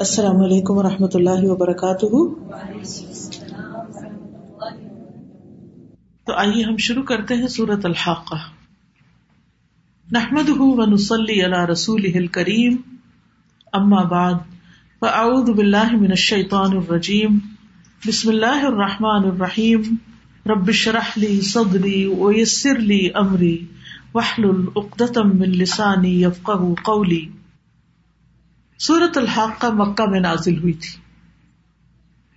السلام علیکم و رحمۃ اللہ وبرکاتہ۔ تو آئیے ہم شروع کرتے ہیں سورت الحاق نحمد ونسلی علی رسول کریم اما بعد، فاعوذ باللہ من الشیطان الرجیم۔ بسم اللہ الرحمن الرحیم۔ رب شرح لی صدری ویسر لی امری۔ وحلل اقدتم من لسانی یفقہ قولی۔ سورت الحق کا مکہ میں نازل ہوئی تھی۔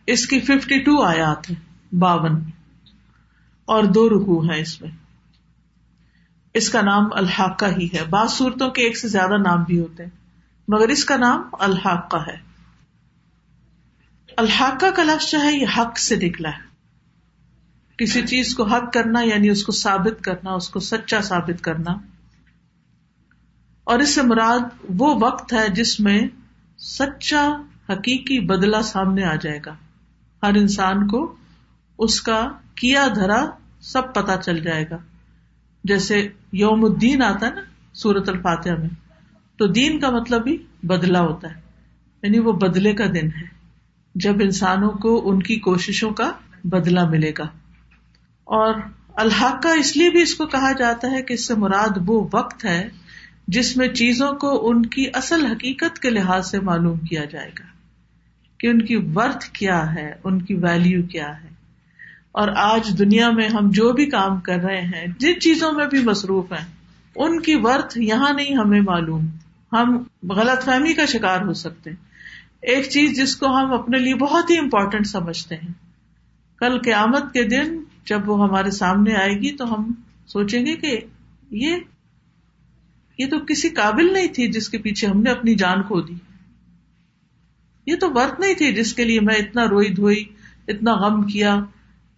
اس کی ففٹی ٹو آیات ہیں، باون۔ اور دو رکو ہیں اس میں۔ اس کا نام الحاقہ ہی ہے۔ بعض صورتوں کے ایک سے زیادہ نام بھی ہوتے ہیں، مگر اس کا نام الحاقہ ہے۔ الحاقہ کا لفظ جو ہے، یہ حق سے نکلا ہے۔ کسی چیز کو حق کرنا یعنی اس کو ثابت کرنا، اس کو سچا ثابت کرنا۔ اور اس سے مراد وہ وقت ہے جس میں سچا حقیقی بدلا سامنے آ جائے گا۔ ہر انسان کو اس کا کیا دھرا سب پتا چل جائے گا۔ جیسے یوم الدین آتا ہے نا سورت الفاتحہ میں، تو دین کا مطلب بھی بدلا ہوتا ہے یعنی وہ بدلے کا دن ہے۔ جب انسانوں کو ان کی کوششوں کا بدلا ملے گا۔ اور الحاق کا اس لیے بھی اس کو کہا جاتا ہے کہ اس سے مراد وہ وقت ہے جس میں چیزوں کو ان کی اصل حقیقت کے لحاظ سے معلوم کیا جائے گا کہ ان کی ورتھ کیا ہے، ان کی ویلو کیا ہے۔ اور آج دنیا میں ہم جو بھی کام کر رہے ہیں، جن چیزوں میں بھی مصروف ہیں، ان کی ورتھ یہاں نہیں ہمیں معلوم۔ ہم غلط فہمی کا شکار ہو سکتے ہیں۔ ایک چیز جس کو ہم اپنے لیے بہت ہی امپورٹینٹ سمجھتے ہیں۔ کل قیامت کے دن جب وہ ہمارے سامنے آئے گی تو ہم سوچیں گے کہ یہ یہ تو کسی قابل نہیں تھی جس کے پیچھے ہم نے اپنی جان کھو دی۔ یہ تو ورت نہیں تھی جس کے لیے میں اتنا روئی دھوئی، اتنا غم کیا،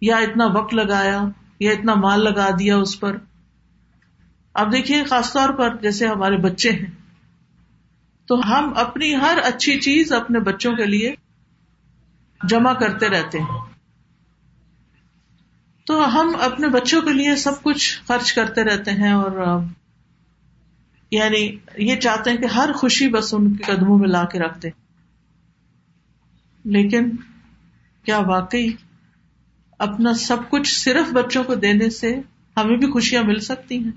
یا اتنا وقت لگایا، یا اتنا مال لگا دیا اس پر۔ اب دیکھیے، خاص طور پر جیسے ہمارے بچے ہیں، تو ہم اپنی ہر اچھی چیز اپنے بچوں کے لیے جمع کرتے رہتے ہیں۔ تو ہم اپنے بچوں کے لیے سب کچھ خرچ کرتے رہتے ہیں اور یعنی یہ چاہتے ہیں کہ ہر خوشی بس ان کے قدموں میں لا کے رکھتے لیکن کیا واقعی اپنا سب کچھ صرف بچوں کو دینے سے ہمیں بھی خوشیاں مل سکتی ہیں؟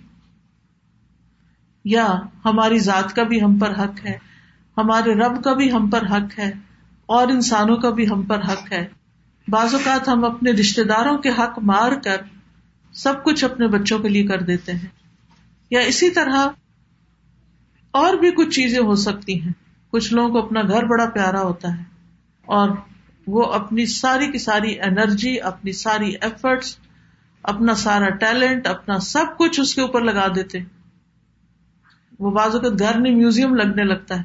یا ہماری ذات کا بھی ہم پر حق ہے، ہمارے رب کا بھی ہم پر حق ہے، اور انسانوں کا بھی ہم پر حق ہے۔ بعض اوقات ہم اپنے رشتے داروں کے حق مار کر سب کچھ اپنے بچوں کے لیے کر دیتے ہیں۔ یا اسی طرح اور بھی کچھ چیزیں ہو سکتی ہیں۔ کچھ لوگوں کو اپنا گھر بڑا پیارا ہوتا ہے اور وہ اپنی ساری کی ساری انرجی، اپنی ساری ایفرٹس اپنا سارا ٹیلنٹ اپنا سب کچھ اس کے اوپر لگا دیتے۔ وہ بعض اوقات گھر میں میوزیم لگنے لگتا ہے۔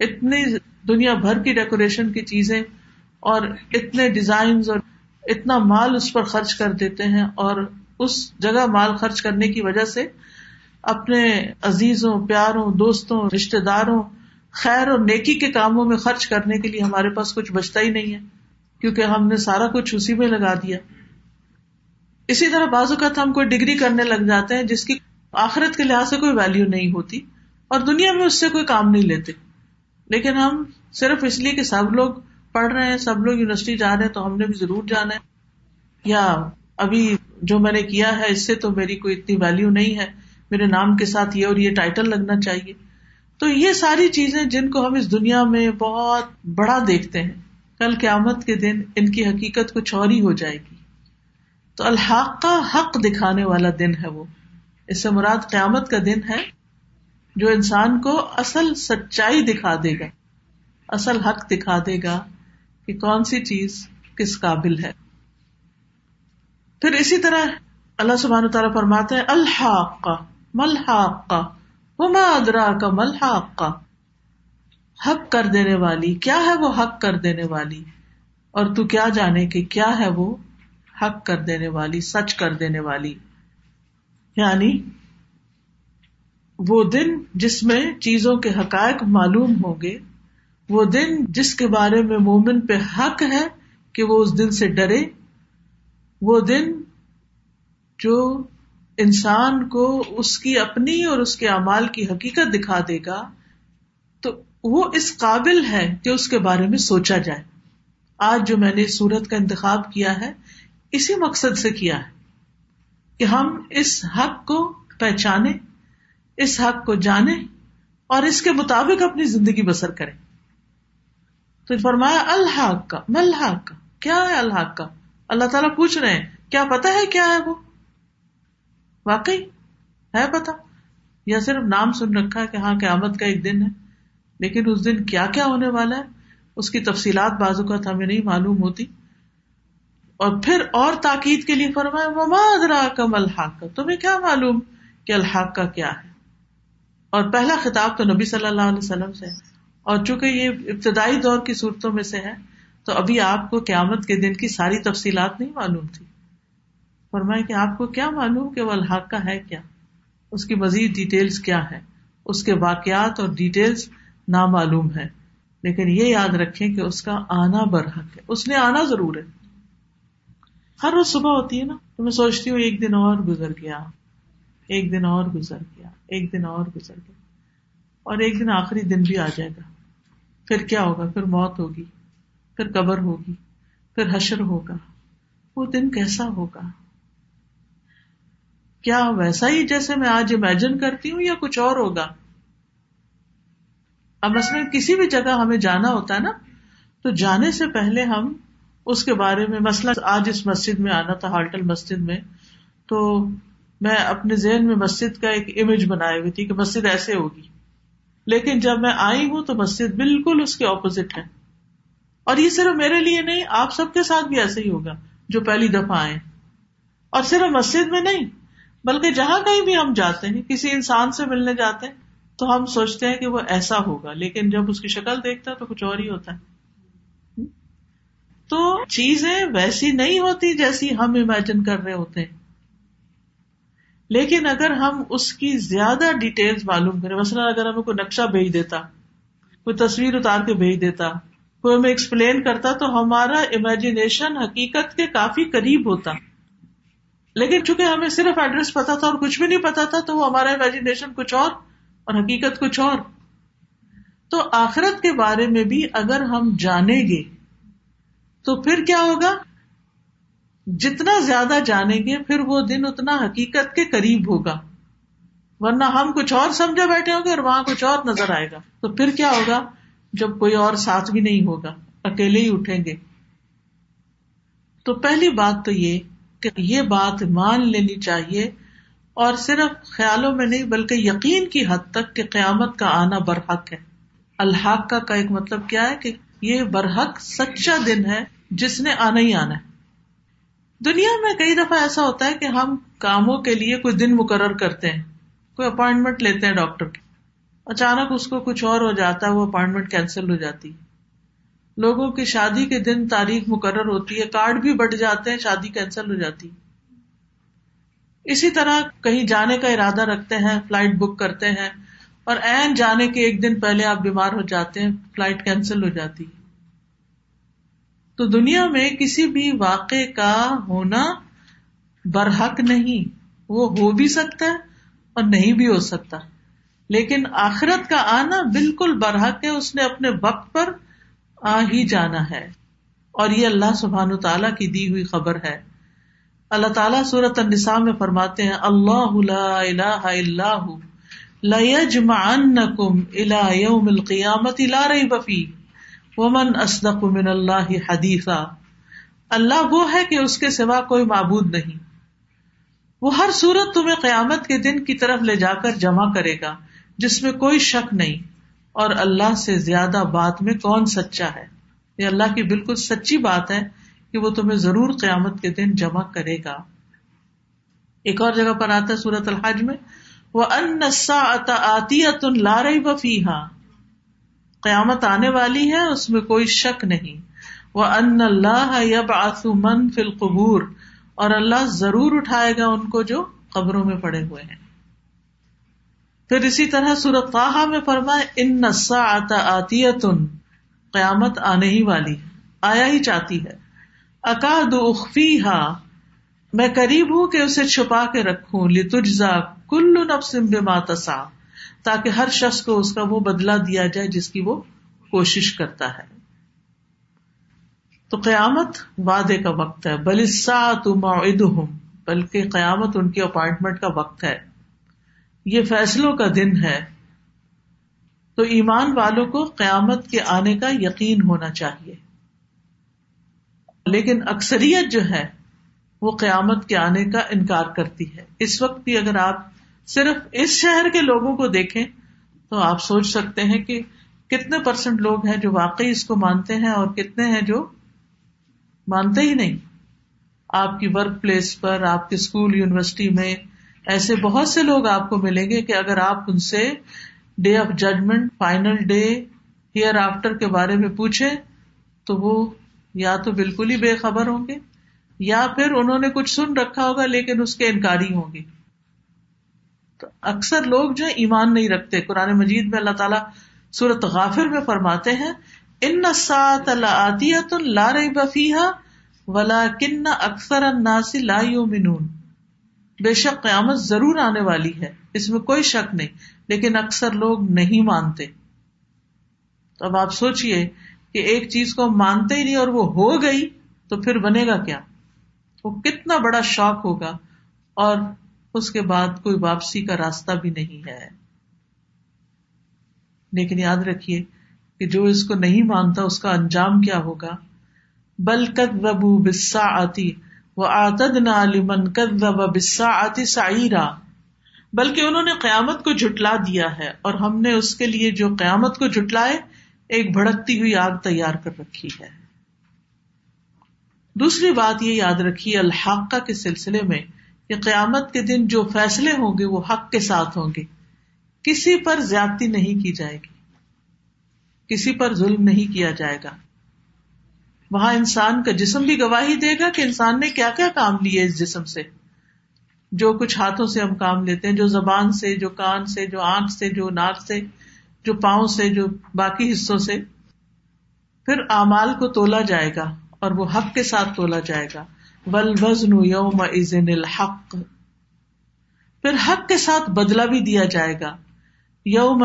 اتنی دنیا بھر کی ڈیکوریشن کی چیزیں اور اتنے ڈیزائن اور اتنا مال اس پر خرچ کر دیتے ہیں اور اس جگہ مال خرچ کرنے کی وجہ سے اپنے عزیزوں، پیاروں، دوستوں رشتے داروں، خیر اور نیکی کے کاموں میں خرچ کرنے کے لیے ہمارے پاس کچھ بچتا ہی نہیں ہے، کیونکہ ہم نے سارا کچھ اسی میں لگا دیا۔ اسی طرح بازو کا ہم کوئی ڈگری کرنے لگ جاتے ہیں جس کی آخرت کے لحاظ سے کوئی ویلو نہیں ہوتی اور دنیا میں اس سے کوئی کام نہیں لیتے۔ لیکن ہم صرف اس لیے کہ سب لوگ پڑھ رہے ہیں، سب لوگ یونیورسٹی جا رہے ہیں تو ہم نے بھی ضرور جانا ہے۔ یا ابھی جو میں نے کیا ہے، اس سے تو میری کوئی اتنی ویلو نہیں ہے۔ میرے نام کے ساتھ یہ اور یہ ٹائٹل لگنا چاہیے۔ تو یہ ساری چیزیں جن کو ہم اس دنیا میں بہت بڑا دیکھتے ہیں، کل قیامت کے دن ان کی حقیقت کچھ اور ہی ہو جائے گی۔ تو الحاق کا حق دکھانے والا دن ہے وہ۔ اس سے مراد قیامت کا دن ہے جو انسان کو اصل سچائی دکھا دے گا۔ اصل حق دکھا دے گا کہ کون سی چیز کس قابل ہے۔ پھر اسی طرح اللہ سبحان تعالیٰ فرماتے ہیں الحاق کا وما ادرا کا ملحاق حق کر دینے والی، کیا ہے وہ حق کر دینے والی؟ اور تو کیا جانے کہ کیا ہے وہ حق کر دینے والی، سچ کر دینے والی؟ یعنی وہ دن جس میں چیزوں کے حقائق معلوم ہوں گے، وہ دن جس کے بارے میں مومن پہ حق ہے کہ وہ اس دن سے ڈرے، وہ دن جو انسان کو اس کی اپنی اور اس کے اعمال کی حقیقت دکھا دے گا، تو وہ اس قابل ہے کہ اس کے بارے میں سوچا جائے۔ آج جو میں نے اس سورت کا انتخاب کیا ہے، اسی مقصد سے کیا ہے کہ ہم اس حق کو پہچانے، اس حق کو جانے اور اس کے مطابق اپنی زندگی بسر کریں۔ تو فرمایا، الحق کا، ملحق کا، کیا ہے الحق کا؟ اللہ تعالیٰ پوچھ رہے ہیں، کیا پتا ہے کیا ہے وہ؟ واقعی؟ ہے پتا یا صرف نام سن رکھا ہے کہ ہاں قیامت کا ایک دن ہے، لیکن اس دن کیا کیا ہونے والا ہے؟ اس کی تفصیلات بازو کا تھا ہمیں نہیں معلوم ہوتی۔ اور پھر اور تاکید کے لیے فرمایا مما کم الحاق کا تمہیں کیا معلوم کہ الحاق کا کیا ہے؟ اور پہلا خطاب تو نبی صلی اللہ علیہ وسلم سے اور چونکہ یہ ابتدائی دور کی صورتوں میں سے ہے، تو ابھی آپ کو قیامت کے دن کی ساری تفصیلات نہیں معلوم تھی۔ فرمائے کہ آپ کو کیا معلوم کہ وہ الحاق کا ہے کیا؟ اس کی مزید ڈیٹیلس کیا ہے اس کے واقعات اور ڈیٹیلس نامعلوم ہے لیکن یہ یاد رکھیں کہ اس کا آنا برحق ہے۔ اس نے آنا ضرور ہے۔ ہر روز صبح ہوتی ہے نا۔ تو میں سوچتی ہوں، ایک دن اور گزر گیا۔ ایک دن اور گزر گیا۔ ایک دن اور گزر گیا۔ اور ایک دن آخری دن بھی آ جائے گا۔ پھر کیا ہوگا؟ پھر موت ہوگی۔ پھر قبر ہوگی۔ پھر حشر ہوگا۔ وہ دن کیسا ہوگا؟ کیا ویسا ہی جیسے میں آج امیجن کرتی ہوں یا کچھ اور ہوگا؟ اب مثلاً کسی بھی جگہ ہمیں جانا ہوتا ہے نا، تو جانے سے پہلے ہم اس کے بارے میں مسئلہ آج اس مسجد میں آنا تھا، ہالٹل مسجد میں، تو میں اپنے ذہن میں مسجد کا ایک امیج بنائی ہوئی تھی کہ مسجد ایسے ہوگی۔ لیکن جب میں آئی ہوں تو مسجد بالکل اس کے اپوزٹ ہے۔ اور یہ صرف میرے لیے نہیں، آپ سب کے ساتھ بھی ایسے ہی ہوگا، جو پہلی دفعہ آئے۔ اور صرف مسجد میں نہیں بلکہ جہاں کہیں بھی ہم جاتے ہیں، کسی انسان سے ملنے جاتے ہیں، تو ہم سوچتے ہیں کہ وہ ایسا ہوگا۔ لیکن جب اس کی شکل دیکھتا ہے تو کچھ اور ہی ہوتا ہے۔ تو چیزیں ویسی نہیں ہوتی جیسی ہم امیجن کر رہے ہوتے ہیں۔ لیکن اگر ہم اس کی زیادہ ڈیٹیل معلوم کریں، مثلاً اگر ہمیں کوئی نقشہ بھیج دیتا، کوئی تصویر اتار کے بھیج دیتا، کوئی ہمیں ایکسپلین کرتا، تو ہمارا امیجنیشن حقیقت کے کافی قریب ہوتا۔ لیکن چونکہ ہمیں صرف ایڈریس پتا تھا اور کچھ بھی نہیں پتا تھا، تو وہ ہمارا امیجنیشن کچھ اور اور حقیقت کچھ اور۔ تو آخرت کے بارے میں بھی اگر ہم جانیں گے، تو پھر کیا ہوگا؟ جتنا زیادہ جانیں گے، پھر وہ دن اتنا حقیقت کے قریب ہوگا۔ ورنہ ہم کچھ اور سمجھے بیٹھے ہوں گے اور وہاں کچھ اور نظر آئے گا۔ تو پھر کیا ہوگا؟ جب کوئی اور ساتھ بھی نہیں ہوگا، اکیلے ہی اٹھیں گے۔ تو پہلی بات تو یہ کہ یہ بات مان لینی چاہیے اور صرف خیالوں میں نہیں بلکہ یقین کی حد تک کہ قیامت کا آنا برحق ہے۔ الحق کا ایک مطلب کیا ہے کہ یہ برحق سچا دن ہے جس نے آنا ہی آنا ہے۔ دنیا میں کئی دفعہ ایسا ہوتا ہے کہ ہم کاموں کے لیے کوئی دن مقرر کرتے ہیں، کوئی اپوائنٹمنٹ لیتے ہیں ڈاکٹر کی اچانک اس کو کچھ اور ہو جاتا ہے، وہ اپوائنٹمنٹ کینسل ہو جاتی لوگوں کی شادی کے دن تاریخ مقرر ہوتی ہے، کارڈ بھی بڑھ جاتے ہیں، شادی کینسل ہو جاتی۔ اسی طرح کہیں جانے کا ارادہ رکھتے ہیں، فلائٹ بک کرتے ہیں۔ اور این جانے کے ایک دن پہلے آپ بیمار ہو جاتے ہیں، فلائٹ کینسل ہو جاتی۔ تو دنیا میں کسی بھی واقع کا ہونا برحق نہیں۔ وہ ہو بھی سکتا ہے اور نہیں بھی ہو سکتا۔ لیکن آخرت کا آنا بالکل برحق ہے، اس نے اپنے وقت پر آ ہی جانا ہے۔ اور یہ اللہ سبحان تعالی کی دی ہوئی خبر ہے۔ اللہ تعالیٰ سورت النساء میں فرماتے ہیں، اللہ لا الہ الا ہو، لَيَجْمَعَنَّكُمْ إِلَى يَوْمِ الْقِيَامَةِ لَا رَيْبَ فِيهِ۔ وَمَنْ أَصْدَقُ مِنَ اللَّهِ حَدِيثًا۔ اللہ وہ ہے کہ اس کے سوا کوئی معبود نہیں۔ وہ ہر صورت تمہیں قیامت کے دن کی طرف لے جا کر جمع کرے گا، جس میں کوئی شک نہیں۔ اور اللہ سے زیادہ بات میں کون سچا ہے؟ یہ اللہ کی بالکل سچی بات ہے کہ وہ تمہیں ضرور قیامت کے دن جمع کرے گا۔ ایک اور جگہ پر آتا ہے سورت الحج میں وہ ان آتی لارئی وفی قیامت آنے والی ہے، اس میں کوئی شک نہیں۔ وہ ان اللہ یب من فل قبور اور اللہ ضرور اٹھائے گا ان کو جو قبروں میں پڑے ہوئے ہیں۔ پھر اسی طرح سورت قاہا میں فرمائے ان نسا آتا آتی قیامت آنے ہی والی آیا ہی چاہتی ہے۔ اکاد اخفی ہا میں قریب ہوں کہ اسے چھپا کے رکھوں، لتجزا کل نفس بما تسا تاکہ ہر شخص کو اس کا وہ بدلا دیا جائے جس کی وہ کوشش کرتا ہے۔ تو قیامت وعدے کا وقت ہے بلسا تم بلکہ قیامت ان کی اپائنٹمنٹ کا وقت ہے۔ یہ فیصلوں کا دن ہے، تو ایمان والوں کو قیامت کے آنے کا یقین ہونا چاہیے۔ لیکن اکثریت جو ہے، وہ قیامت کے آنے کا انکار کرتی ہے۔ اس وقت بھی اگر آپ صرف اس شہر کے لوگوں کو دیکھیں، تو آپ سوچ سکتے ہیں کہ کتنے پرسینٹ لوگ ہیں جو واقعی اس کو مانتے ہیں اور کتنے ہیں جو مانتے ہی نہیں۔ آپ کی ورک پلیس پر، آپ کے اسکول یونیورسٹی میں ایسے بہت سے لوگ آپ کو ملیں گے کہ اگر آپ ان سے day of judgement final day hair آفٹر کے بارے میں پوچھے تو وہ یا تو بالکل ہی بے خبر ہوں گے یا پھر انہوں نے کچھ سن رکھا ہوگا لیکن اس کے انکاری ہوں گے۔ تو اکثر لوگ جو ایمان نہیں رکھتے۔ قرآن مجید میں اللہ تعالیٰ سورت غافر میں فرماتے ہیں ان سات اللہ لا بفیحا ولا کن اکثر لا یؤمنون بے شک قیامت ضرور آنے والی ہے، اس میں کوئی شک نہیں، لیکن اکثر لوگ نہیں مانتے۔ تو اب آپ سوچیے کہ ایک چیز کو مانتے ہی نہیں اور وہ ہو گئی، تو پھر بنے گا کیا؟ وہ کتنا بڑا شوق ہوگا اور اس کے بعد کوئی واپسی کا راستہ بھی نہیں ہے۔ لیکن یاد رکھیے کہ جو اس کو نہیں مانتا، اس کا انجام کیا ہوگا؟ بل کد ربو بسا آتی وہ آتد نہ لمن کد بسا آتی سائرا بلکہ انہوں نے قیامت کو جٹلا دیا ہے اور ہم نے اس کے لیے جو قیامت کو جٹلائے ایک بھڑکتی ہوئی آگ تیار کر رکھی ہے۔ دوسری بات یہ یاد رکھی الحق کے سلسلے میں کہ قیامت کے دن جو فیصلے ہوں گے، وہ حق کے ساتھ ہوں گے۔ کسی پر زیادتی نہیں کی جائے گی۔ کسی پر ظلم نہیں کیا جائے گا۔ وہاں انسان کا جسم بھی گواہی دے گا کہ انسان نے کیا کیا کام لیے اس جسم سے۔ جو کچھ ہاتھوں سے ہم کام لیتے ہیں، جو زبان سے، جو کان سے، جو آنکھ سے، جو ناک سے، جو پاؤں سے، جو باقی حصوں سے، پھر امال کو تولا جائے گا اور وہ حق کے ساتھ تولا جائے گا۔ بل وزن یوم ازن الحق۔ پھر حق کے ساتھ بدلا بھی دیا جائے گا۔ یوم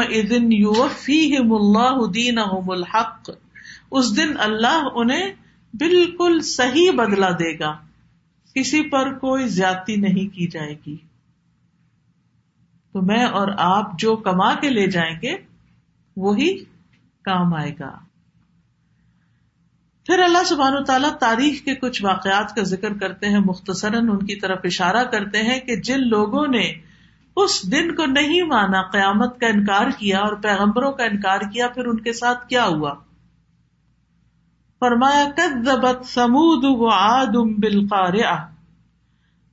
یو فی اللہ دین الحق۔ اس دن اللہ انہیں بالکل صحیح بدلا دے گا۔ کسی پر کوئی زیادتی نہیں کی جائے گی۔ تو میں اور آپ جو کما کے لے جائیں گے، وہی کام آئے گا۔ پھر اللہ سبحان و تعالیٰ تاریخ کے کچھ واقعات کا ذکر کرتے ہیں۔ مختصراً ان کی طرف اشارہ کرتے ہیں کہ جن لوگوں نے اس دن کو نہیں مانا، قیامت کا انکار کیا اور پیغمبروں کا انکار کیا، پھر ان کے ساتھ کیا ہوا؟ فرمایا کدبت سمود و آد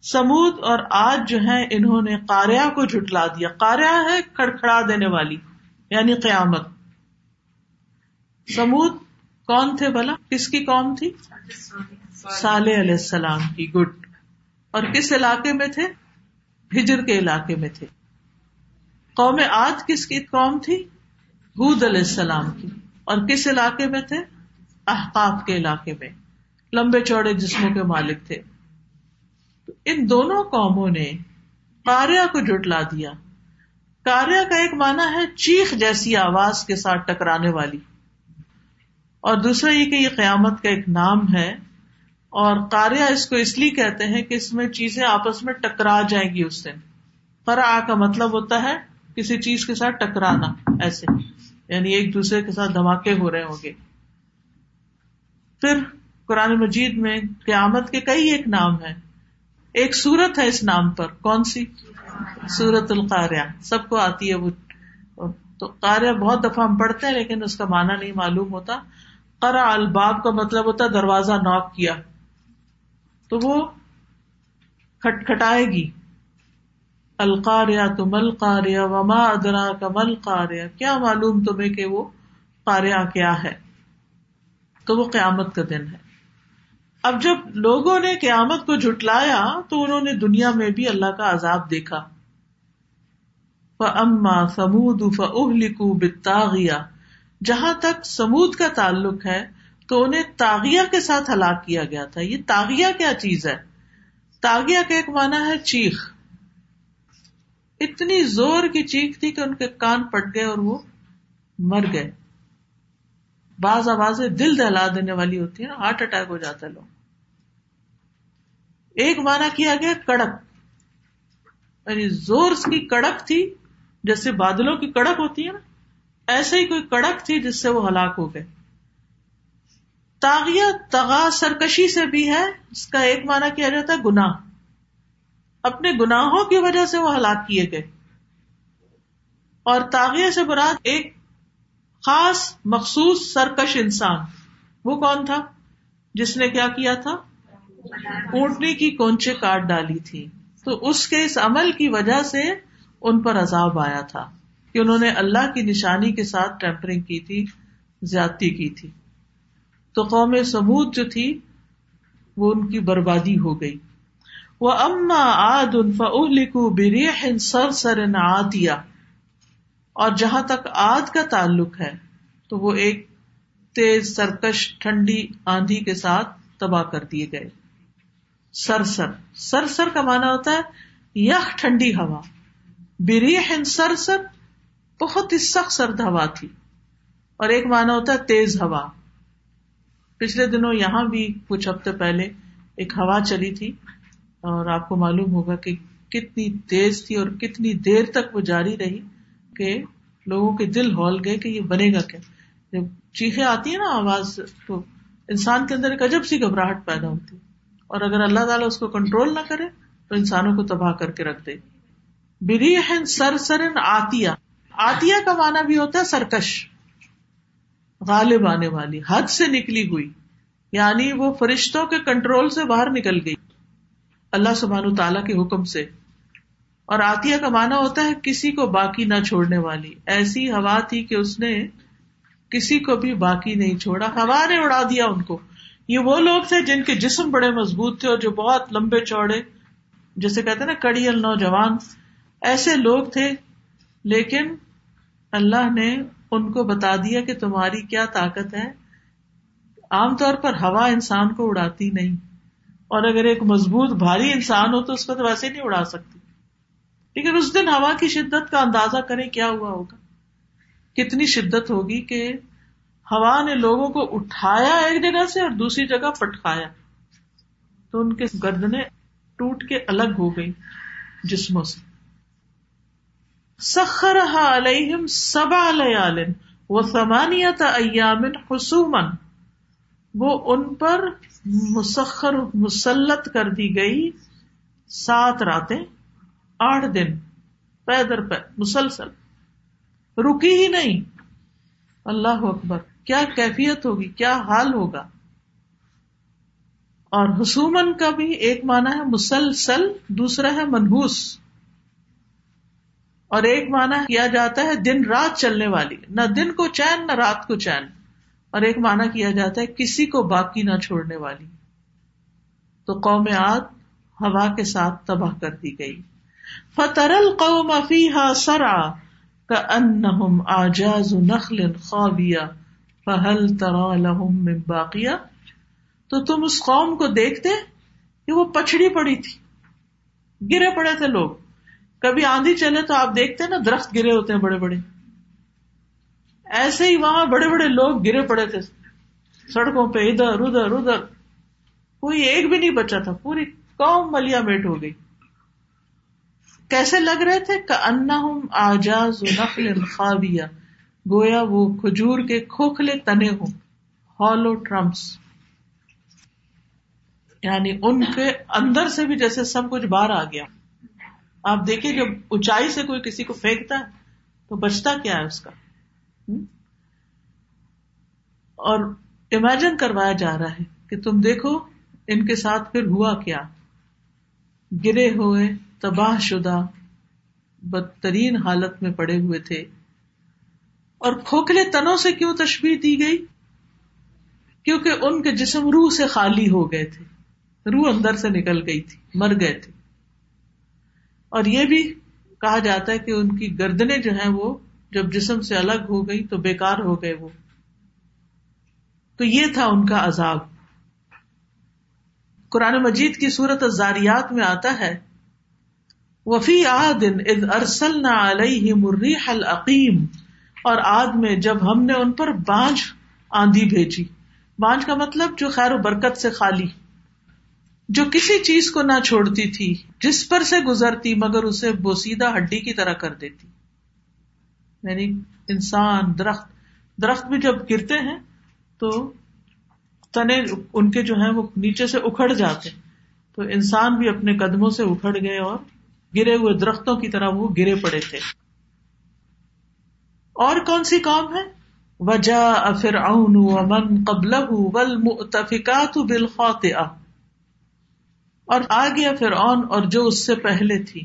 سمود اور آج جو ہے انہوں نے کاریا کو جھٹلا دیا۔ کاریا ہے کھڑکھڑا دینے والی یعنی قیامت۔ سمود کون تھے بلا کس کی قوم تھی؟ صالح علیہ السلام کی۔ گڈ۔ اور کس علاقے میں تھے؟ ہجر کے علاقے میں تھے۔ قوم آج کس کی قوم تھی؟ حود علیہ السلام کی۔ اور کس علاقے میں تھے؟ احقاف کے علاقے میں، لمبے چوڑے جسموں کے مالک تھے۔ ان دونوں قوموں نے کاریا کو جٹلا دیا۔ کاریا کا ایک مانا ہے چیخ جیسی آواز کے ساتھ ٹکرانے والی۔ اور دوسرا یہ کہ یہ قیامت کا ایک نام ہے اور کاریا اس کو اس لیے کہتے ہیں کہ اس میں چیزیں آپس میں ٹکرا جائیں گی اس دن۔ کرا کا مطلب ہوتا ہے کسی چیز کے ساتھ ٹکرانا، ایسے۔ یعنی ایک دوسرے کے ساتھ دھماکے ہو رہے ہوں گے۔ پھر قرآن مجید میں قیامت کے کئی ایک نام ہے ایک سورت ہے اس نام پر۔ کون سی؟ سورت القاریہ سب کو آتی ہے وہ۔ تو قاریہ بہت دفعہ ہم پڑھتے ہیں لیکن اس کا معنی نہیں معلوم ہوتا۔ قرا الباب کا مطلب ہوتا ہے دروازہ ناک کیا۔ تو وہ کھٹکھٹائے گی۔ القاریہ تو مل قاریہ وما ادرا کا مل قاریہ کیا معلوم تمہیں کہ وہ قاریہ کیا ہے؟ تو وہ قیامت کا دن ہے۔ اب جب لوگوں نے قیامت کو جٹلایا تو انہوں نے دنیا میں بھی اللہ کا عذاب دیکھا۔ اما سمود فلکو بتاغیا جہاں تک سمود کا تعلق ہے تو انہیں تاغیا کے ساتھ ہلاک کیا گیا تھا۔ یہ تاغیا کیا چیز ہے؟ تاغیا کا ایک مانا ہے چیخ۔ اتنی زور کی چیخ تھی کہ ان کے کان پٹ گئے اور وہ مر گئے۔ بعض آوازیں دل دہلا دینے والی ہوتی ہیں نا، ہارٹ اٹیک ہو جاتا ہے لوگ ایک مانا کیا گیا، کڑک۔ یعنی زور کی کڑک تھی جیسے بادلوں کی کڑک ہوتی ہے نا۔ ایسے ہی کوئی کڑک تھی جس سے وہ ہلاک ہو گئے۔ تاغیہ، تغا، سرکشی سے بھی ہے، اس کا ایک مانا کیا جاتا ہے، گناہ۔ اپنے گناہوں کی وجہ سے وہ ہلاک کیے گئے۔ اور تاغیہ سے براد ایک خاص مخصوص سرکش انسان۔ وہ کون تھا؟ جس نے کیا کیا تھا؟ اونٹنی کی کونچے کاٹ ڈالی تھی۔ تو اس کے اس عمل کی وجہ سے ان پر عذاب آیا تھا کہ انہوں نے اللہ کی نشانی کے ساتھ ٹیمپرنگ کی تھی، زیادتی کی تھی۔ تو قوم سمود جو تھی، وہ ان کی بربادی ہو گئی۔ وہ اما آد ان فلکو بریح سر سر آدیا اور جہاں تک آد کا تعلق ہے، تو وہ ایک تیز، سرکش، ٹھنڈی آندھی کے ساتھ تباہ کر دیے گئے۔ سر سر سر سر کا مانا ہوتا ہے یخ، ٹھنڈی ہوا۔ بریح سر سر بہت ہی سخت سرد ہوا تھی۔ اور ایک مانا ہوتا ہے تیز ہوا۔ پچھلے دنوں یہاں بھی کچھ ہفتے پہلے ایک ہوا چلی تھی، اور آپ کو معلوم ہوگا کہ کتنی تیز تھی اور کتنی دیر تک وہ جاری رہی۔ کہ لوگوں کے دل ہول گئے کہ یہ بنے گا کیا؟ جب چیخیں آتی ہیں نا آواز، تو انسان کے اندر ایک عجب سی گھبراہٹ پیدا ہوتی اور اگر اللہ تعالیٰ اس کو کنٹرول نہ کرے، تو انسانوں کو تباہ کر کے رکھ دے بری سر سرن آتیا آتیا کا مانا بھی ہوتا ہے سرکش، غالب آنے والی، حد سے نکلی ہوئی۔ یعنی وہ فرشتوں کے کنٹرول سے باہر نکل گئی۔ اللہ سبحان تعالیٰ کے حکم سے اور آتیا کا مانا ہوتا ہے کسی کو باقی نہ چھوڑنے والی۔ ایسی ہوا تھی کہ اس نے کسی کو بھی باقی نہیں چھوڑا۔ ہوا نے اڑا دیا ان کو۔ یہ وہ لوگ تھے جن کے جسم بڑے مضبوط تھے اور جو بہت لمبے چوڑے، جسے کہتے نا کڑیل نوجوان ایسے لوگ تھے، لیکن اللہ نے ان کو بتا دیا کہ تمہاری کیا طاقت ہے۔ عام طور پر ہوا انسان کو اڑاتی نہیں۔ اور اگر ایک مضبوط، بھاری انسان ہو تو اس کو تو ویسے نہیں اڑا سکتی۔ لیکن اس دن ہوا کی شدت کا اندازہ کریں کیا ہوا ہوگا؟ کتنی شدت ہوگی کہ ہوا نے لوگوں کو اٹھایا ایک جگہ سے اور دوسری جگہ پٹکایا۔ تو ان کے گردنے ٹوٹ کے الگ ہو گئی جسموں سے۔ سخر علیہم سبا لیالن وہ سمانیت ایام خصومن وہ ان پر مسخر، مسلط کر دی گئی سات راتیں۔ آٹھ دن پیدر پہ مسلسل۔ رکی ہی نہیں۔ اللہ اکبر، کیا کیفیت ہوگی، کیا حال ہوگا؟ اور حسومن کا بھی ایک مانا ہے مسلسل، دوسرا ہے منہوس۔ اور ایک مانا کیا جاتا ہے دن رات چلنے والی۔ نہ دن کو چین، نہ رات کو چین۔ اور ایک مانا کیا جاتا ہے کسی کو باقی نہ چھوڑنے والی۔ تو قوم آد ہوا کے ساتھ تباہ کر دی گئی۔ فترل قوم فیحا سرا کا ان آجاز نخل خوابیا فہل ترا لہم من باقیہ تو تم اس قوم کو دیکھتے کہ وہ پچھڑی پڑی تھی، گرے پڑے تھے لوگ۔ کبھی آندھی چلے تو آپ دیکھتے نا درخت گرے ہوتے ہیں بڑے بڑے۔ ایسے ہی وہاں بڑے بڑے لوگ گرے پڑے تھے۔ سڑکوں پہ ادھر ادھر ادھر۔ کوئی ایک بھی نہیں بچا تھا، پوری قوم ملیا میٹ ہو گئی۔ کیسے لگ رہے تھے؟ کہ آجاز نخل خوابیا گویا وہ کھجور کے کھوکھلے تنے ہوں۔ Hollow trunks. یعنی ان کے اندر سے بھی جیسے سب کچھ باہر آ گیا۔ آپ دیکھیں جب اونچائی سے کوئی کسی کو پھینکتا ہے، تو بچتا کیا ہے اس کا؟ اور امیجن کروایا جا رہا ہے کہ تم دیکھو ان کے ساتھ پھر ہوا کیا۔ گرے ہوئے۔ تباہ شدہ، بدترین حالت میں پڑے ہوئے تھے۔ اور کھوکھلے تنوں سے کیوں تشبیح دی گئی؟ کیونکہ ان کے جسم روح سے خالی ہو گئے تھے۔ روح اندر سے نکل گئی تھی، مر گئے تھے۔ اور یہ بھی کہا جاتا ہے کہ ان کی گردنے جو ہیں وہ جب جسم سے الگ ہو گئی تو بیکار ہو گئے وہ۔ تو یہ تھا ان کا عذاب۔ قرآن مجید کی صورت زاریات میں آتا ہے وفی آدن ارسل نہ علیہ مرریح العقیم، اور آد میں جب ہم نے ان پر بانج آندھی بھیجی۔ بانج کا مطلب جو خیر و برکت سے خالی، جو کسی چیز کو نہ چھوڑتی تھی، جس پر سے گزرتی، مگر اسے بوسیدہ ہڈی کی طرح کر دیتی۔ یعنی انسان، درخت درخت بھی جب گرتے ہیں تو تنے ان کے جو ہیں وہ نیچے سے اکھڑ جاتے تو انسان بھی اپنے قدموں سے اکھڑ گئے اور گرے ہوئے درختوں کی طرح وہ گرے پڑے تھے۔ اور کون سی قوم ہے؟ وجا فرعون ومن قبله والمؤتفقات بالخاطئه اور آ گیا فرعون اور جو اس سے پہلے تھی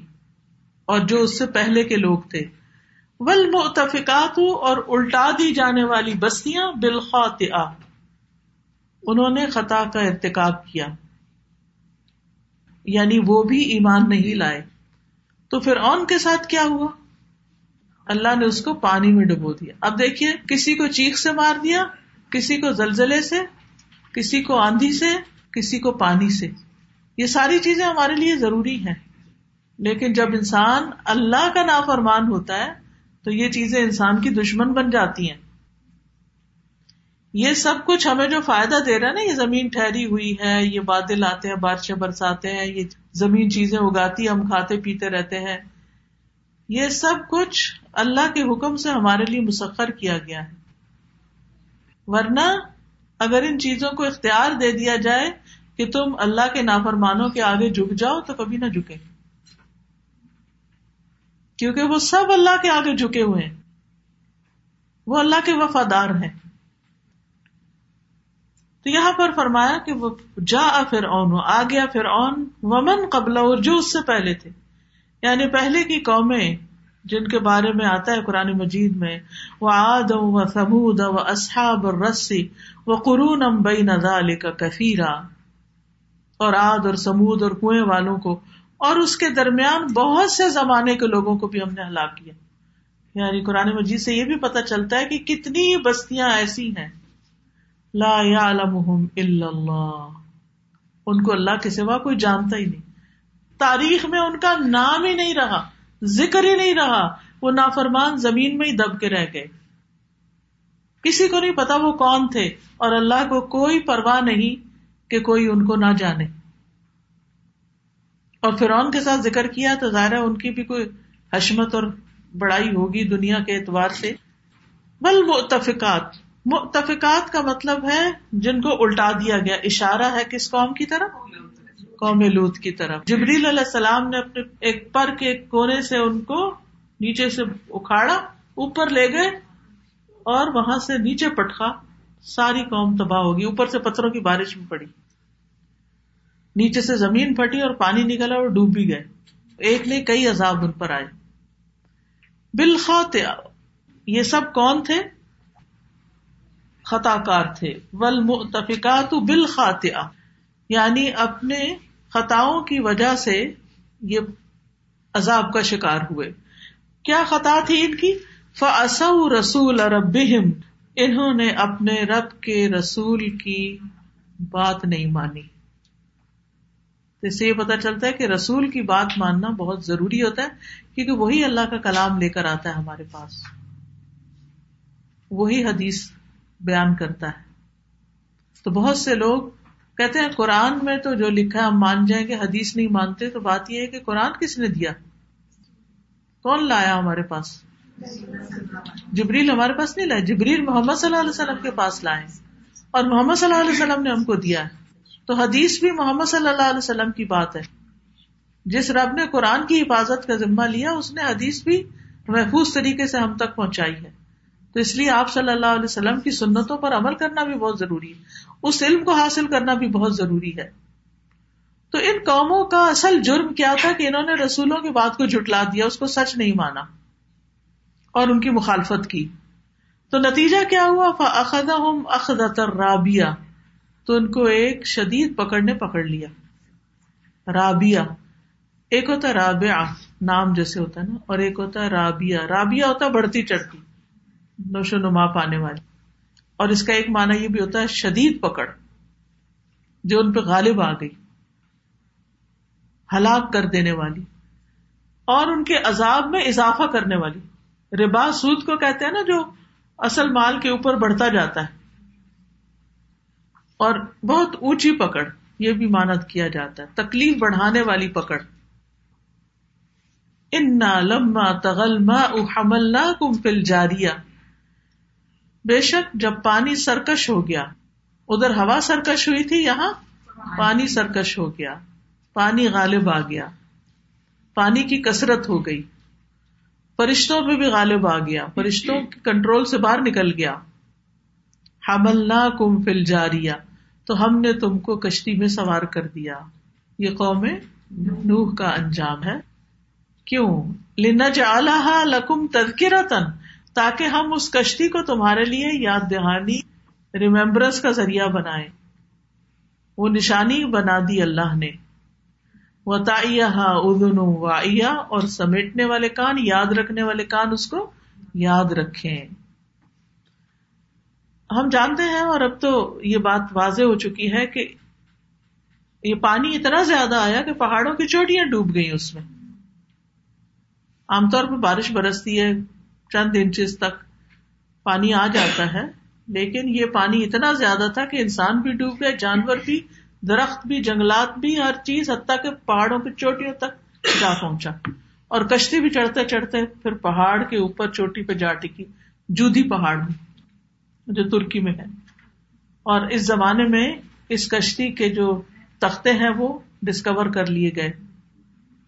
اور جو اس سے پہلے کے لوگ تھے۔ والمؤتفقات اور الٹا دی جانے والی بستیاں بالخاطئه انہوں نے خطا کا ارتکاب کیا۔ یعنی وہ بھی ایمان نہیں لائے۔ تو فرعون کے ساتھ کیا ہوا؟ اللہ نے اس کو پانی میں ڈبو دیا۔ اب دیکھیے، کسی کو چیخ سے مار دیا، کسی کو زلزلے سے، کسی کو آندھی سے، کسی کو پانی سے۔ یہ ساری چیزیں ہمارے لیے ضروری ہیں۔ لیکن جب انسان اللہ کا نافرمان ہوتا ہے، تو یہ چیزیں انسان کی دشمن بن جاتی ہیں۔ یہ سب کچھ ہمیں جو فائدہ دے رہا ہے نا، یہ زمین ٹھہری ہوئی ہے، یہ بادل آتے ہیں، بارشیں برساتے ہیں، یہ زمین چیزیں اگاتی، ہم کھاتے پیتے رہتے ہیں۔ یہ سب کچھ اللہ کے حکم سے ہمارے لیے مسخر کیا گیا ہے۔ ورنہ اگر ان چیزوں کو اختیار دے دیا جائے کہ تم اللہ کے نافرمانوں کے آگے جھک جاؤ تو کبھی نہ جھکے۔ کیونکہ وہ سب اللہ کے آگے جھکے ہوئے ہیں۔ وہ اللہ کے وفادار ہیں۔ تو یہاں پر فرمایا کہ وہ جا پھر اون آ گیا پھر ومن قبل اور جو اس سے پہلے تھے۔ یعنی پہلے کی قومیں جن کے بارے میں آتا ہے قرآن مجید میں وہ آد و سمود و اصحاب رسی وہ قرون ام بئی کا کفیرا اور آد اور سمود اور کنویں والوں کو، اور اس کے درمیان بہت سے زمانے کے لوگوں کو بھی ہم نے ہلاک کیا۔ یعنی قرآن مجید سے یہ بھی پتا چلتا ہے کہ کتنی بستیاں ایسی ہیں۔ لا يعلمهم الا اللہ. ان کو اللہ کے سوا کوئی جانتا ہی نہیں. تاریخ میں ان کا نام ہی نہیں رہا، ذکر ہی نہیں رہا، وہ نافرمان زمین میں ہی دب کے رہ گئے۔ کسی کو نہیں پتا وہ کون تھے، اور اللہ کو کوئی پرواہ نہیں کہ کوئی ان کو نہ جانے۔ اور فرعون کے ساتھ ذکر کیا تو ظاہر ہے ان کی بھی کوئی حشمت اور بڑائی ہوگی دنیا کے اعتبار سے۔ بل متفقات متفقات کا مطلب ہے جن کو الٹا دیا گیا، اشارہ ہے کس قوم کی طرف؟ قوم لوت کی طرف۔ جبریل علیہ السلام نے اپنے ایک پر کے کونے سے ان کو نیچے سے اکھاڑا، اوپر لے گئے اور وہاں سے نیچے پٹخا، ساری قوم تباہ ہوگی اوپر سے پتھروں کی بارش بھی پڑی۔ نیچے سے زمین پھٹی اور پانی نکلا اور ڈوب بھی گئے۔ ایک نہیں کئی عذاب ان پر آئے۔ بالخط یہ سب کون تھے؟ خطا کار تھے۔ ول متفقات بالخاطئہ۔ یعنی اپنے خطاؤں کی وجہ سے یہ عذاب کا شکار ہوئے۔ کیا خطا تھی ان کی؟ فصو رسول ربہم انہوں نے اپنے رب کے رسول کی بات نہیں مانی۔ اس سے یہ پتا چلتا ہے کہ رسول کی بات ماننا بہت ضروری ہوتا ہے، کیونکہ وہی اللہ کا کلام لے کر آتا ہے ہمارے پاس۔ وہی حدیث بیان کرتا ہے۔ تو بہت سے لوگ کہتے ہیں قرآن میں تو جو لکھا ہے ہم مان جائیں گے حدیث نہیں مانتے، تو بات یہ ہے کہ قرآن کس نے دیا؟ کون لایا ہمارے پاس؟ جبریل ہمارے پاس نہیں لایا جبریل محمد صلی اللہ علیہ وسلم کے پاس لائے۔ اور محمد صلی اللہ علیہ وسلم نے ہم کو دیا ہے۔ تو حدیث بھی محمد صلی اللہ علیہ وسلم کی بات ہے۔ جس رب نے قرآن کی حفاظت کا ذمہ لیا، اس نے حدیث بھی محفوظ طریقے سے ہم تک پہنچائی ہے۔ تو اس لیے آپ صلی اللہ علیہ وسلم کی سنتوں پر عمل کرنا بھی بہت ضروری ہے۔ اس علم کو حاصل کرنا بھی بہت ضروری ہے۔ تو ان قوموں کا اصل جرم کیا تھا کہ انہوں نے رسولوں کی بات کو جٹلا دیا، اس کو سچ نہیں مانا اور ان کی مخالفت کی۔ تو نتیجہ کیا ہوا؟ اخذ رابیا تو ان کو ایک شدید پکڑ نے پکڑ لیا۔ رابیا ایک ہوتا رابعہ، نام جیسے ہوتا ہے نا، اور ایک ہوتا ہے رابیا رابیا ہوتا بڑھتی چڑھتی۔ نوشو نما پانے والی اور اس کا ایک معنی یہ بھی ہوتا ہے شدید پکڑ، جو ان پہ غالب آ گئی، ہلاک کر دینے والی، اور ان کے عذاب میں اضافہ کرنے والی۔ ربا سود کو کہتے ہیں نا، جو اصل مال کے اوپر بڑھتا جاتا ہے۔ اور بہت اونچی پکڑ، یہ بھی مانت کیا جاتا ہے۔ تکلیف بڑھانے والی پکڑ۔ ان لما تغل حمل کم فل جاریا بے شک جب پانی سرکش ہو گیا۔ ادھر ہوا سرکش ہوئی تھی، یہاں پانی سرکش ہو گیا۔ پانی غالب آ گیا۔ پانی کی کسرت ہو گئی۔ فرشتوں پہ بھی غالب آ گیا۔ فرشتوں کے کنٹرول سے باہر نکل گیا۔ حمل نہ کم فل جاریا تو ہم نے تم کو کشتی میں سوار کر دیا۔ یہ قوم نوح کا انجام ہے۔ کیوں؟ لینا جا لکم تذکرہ تن تاکہ ہم اس کشتی کو تمہارے لیے یاد دہانی ریمبرنس کا ذریعہ بنائے وہ نشانی بنا دی اللہ نے۔ و ادن وائیا اور سمیٹنے والے کان، یاد رکھنے والے کان اس کو یاد رکھے ہم جانتے ہیں، اور اب تو یہ بات واضح ہو چکی ہے کہ یہ پانی اتنا زیادہ آیا کہ پہاڑوں کی چوٹیاں ڈوب گئی اس میں۔ عام طور پہ بارش برستی ہے۔ چند انچز تک پانی آ جاتا ہے۔ لیکن یہ پانی اتنا زیادہ تھا کہ انسان بھی ڈوب گئے، جانور بھی، درخت بھی، جنگلات بھی، ہر چیز حتیٰ کے پہاڑوں کی چوٹیوں تک جا پہنچا۔ اور کشتی بھی چڑھتے چڑھتے پھر پہاڑ کے اوپر چوٹی پہ جا ٹکی۔ جودی پہاڑ میں، جو ترکی میں ہے۔ اور اس زمانے میں اس کشتی کے جو تختے ہیں وہ ڈسکور کر لیے گئے۔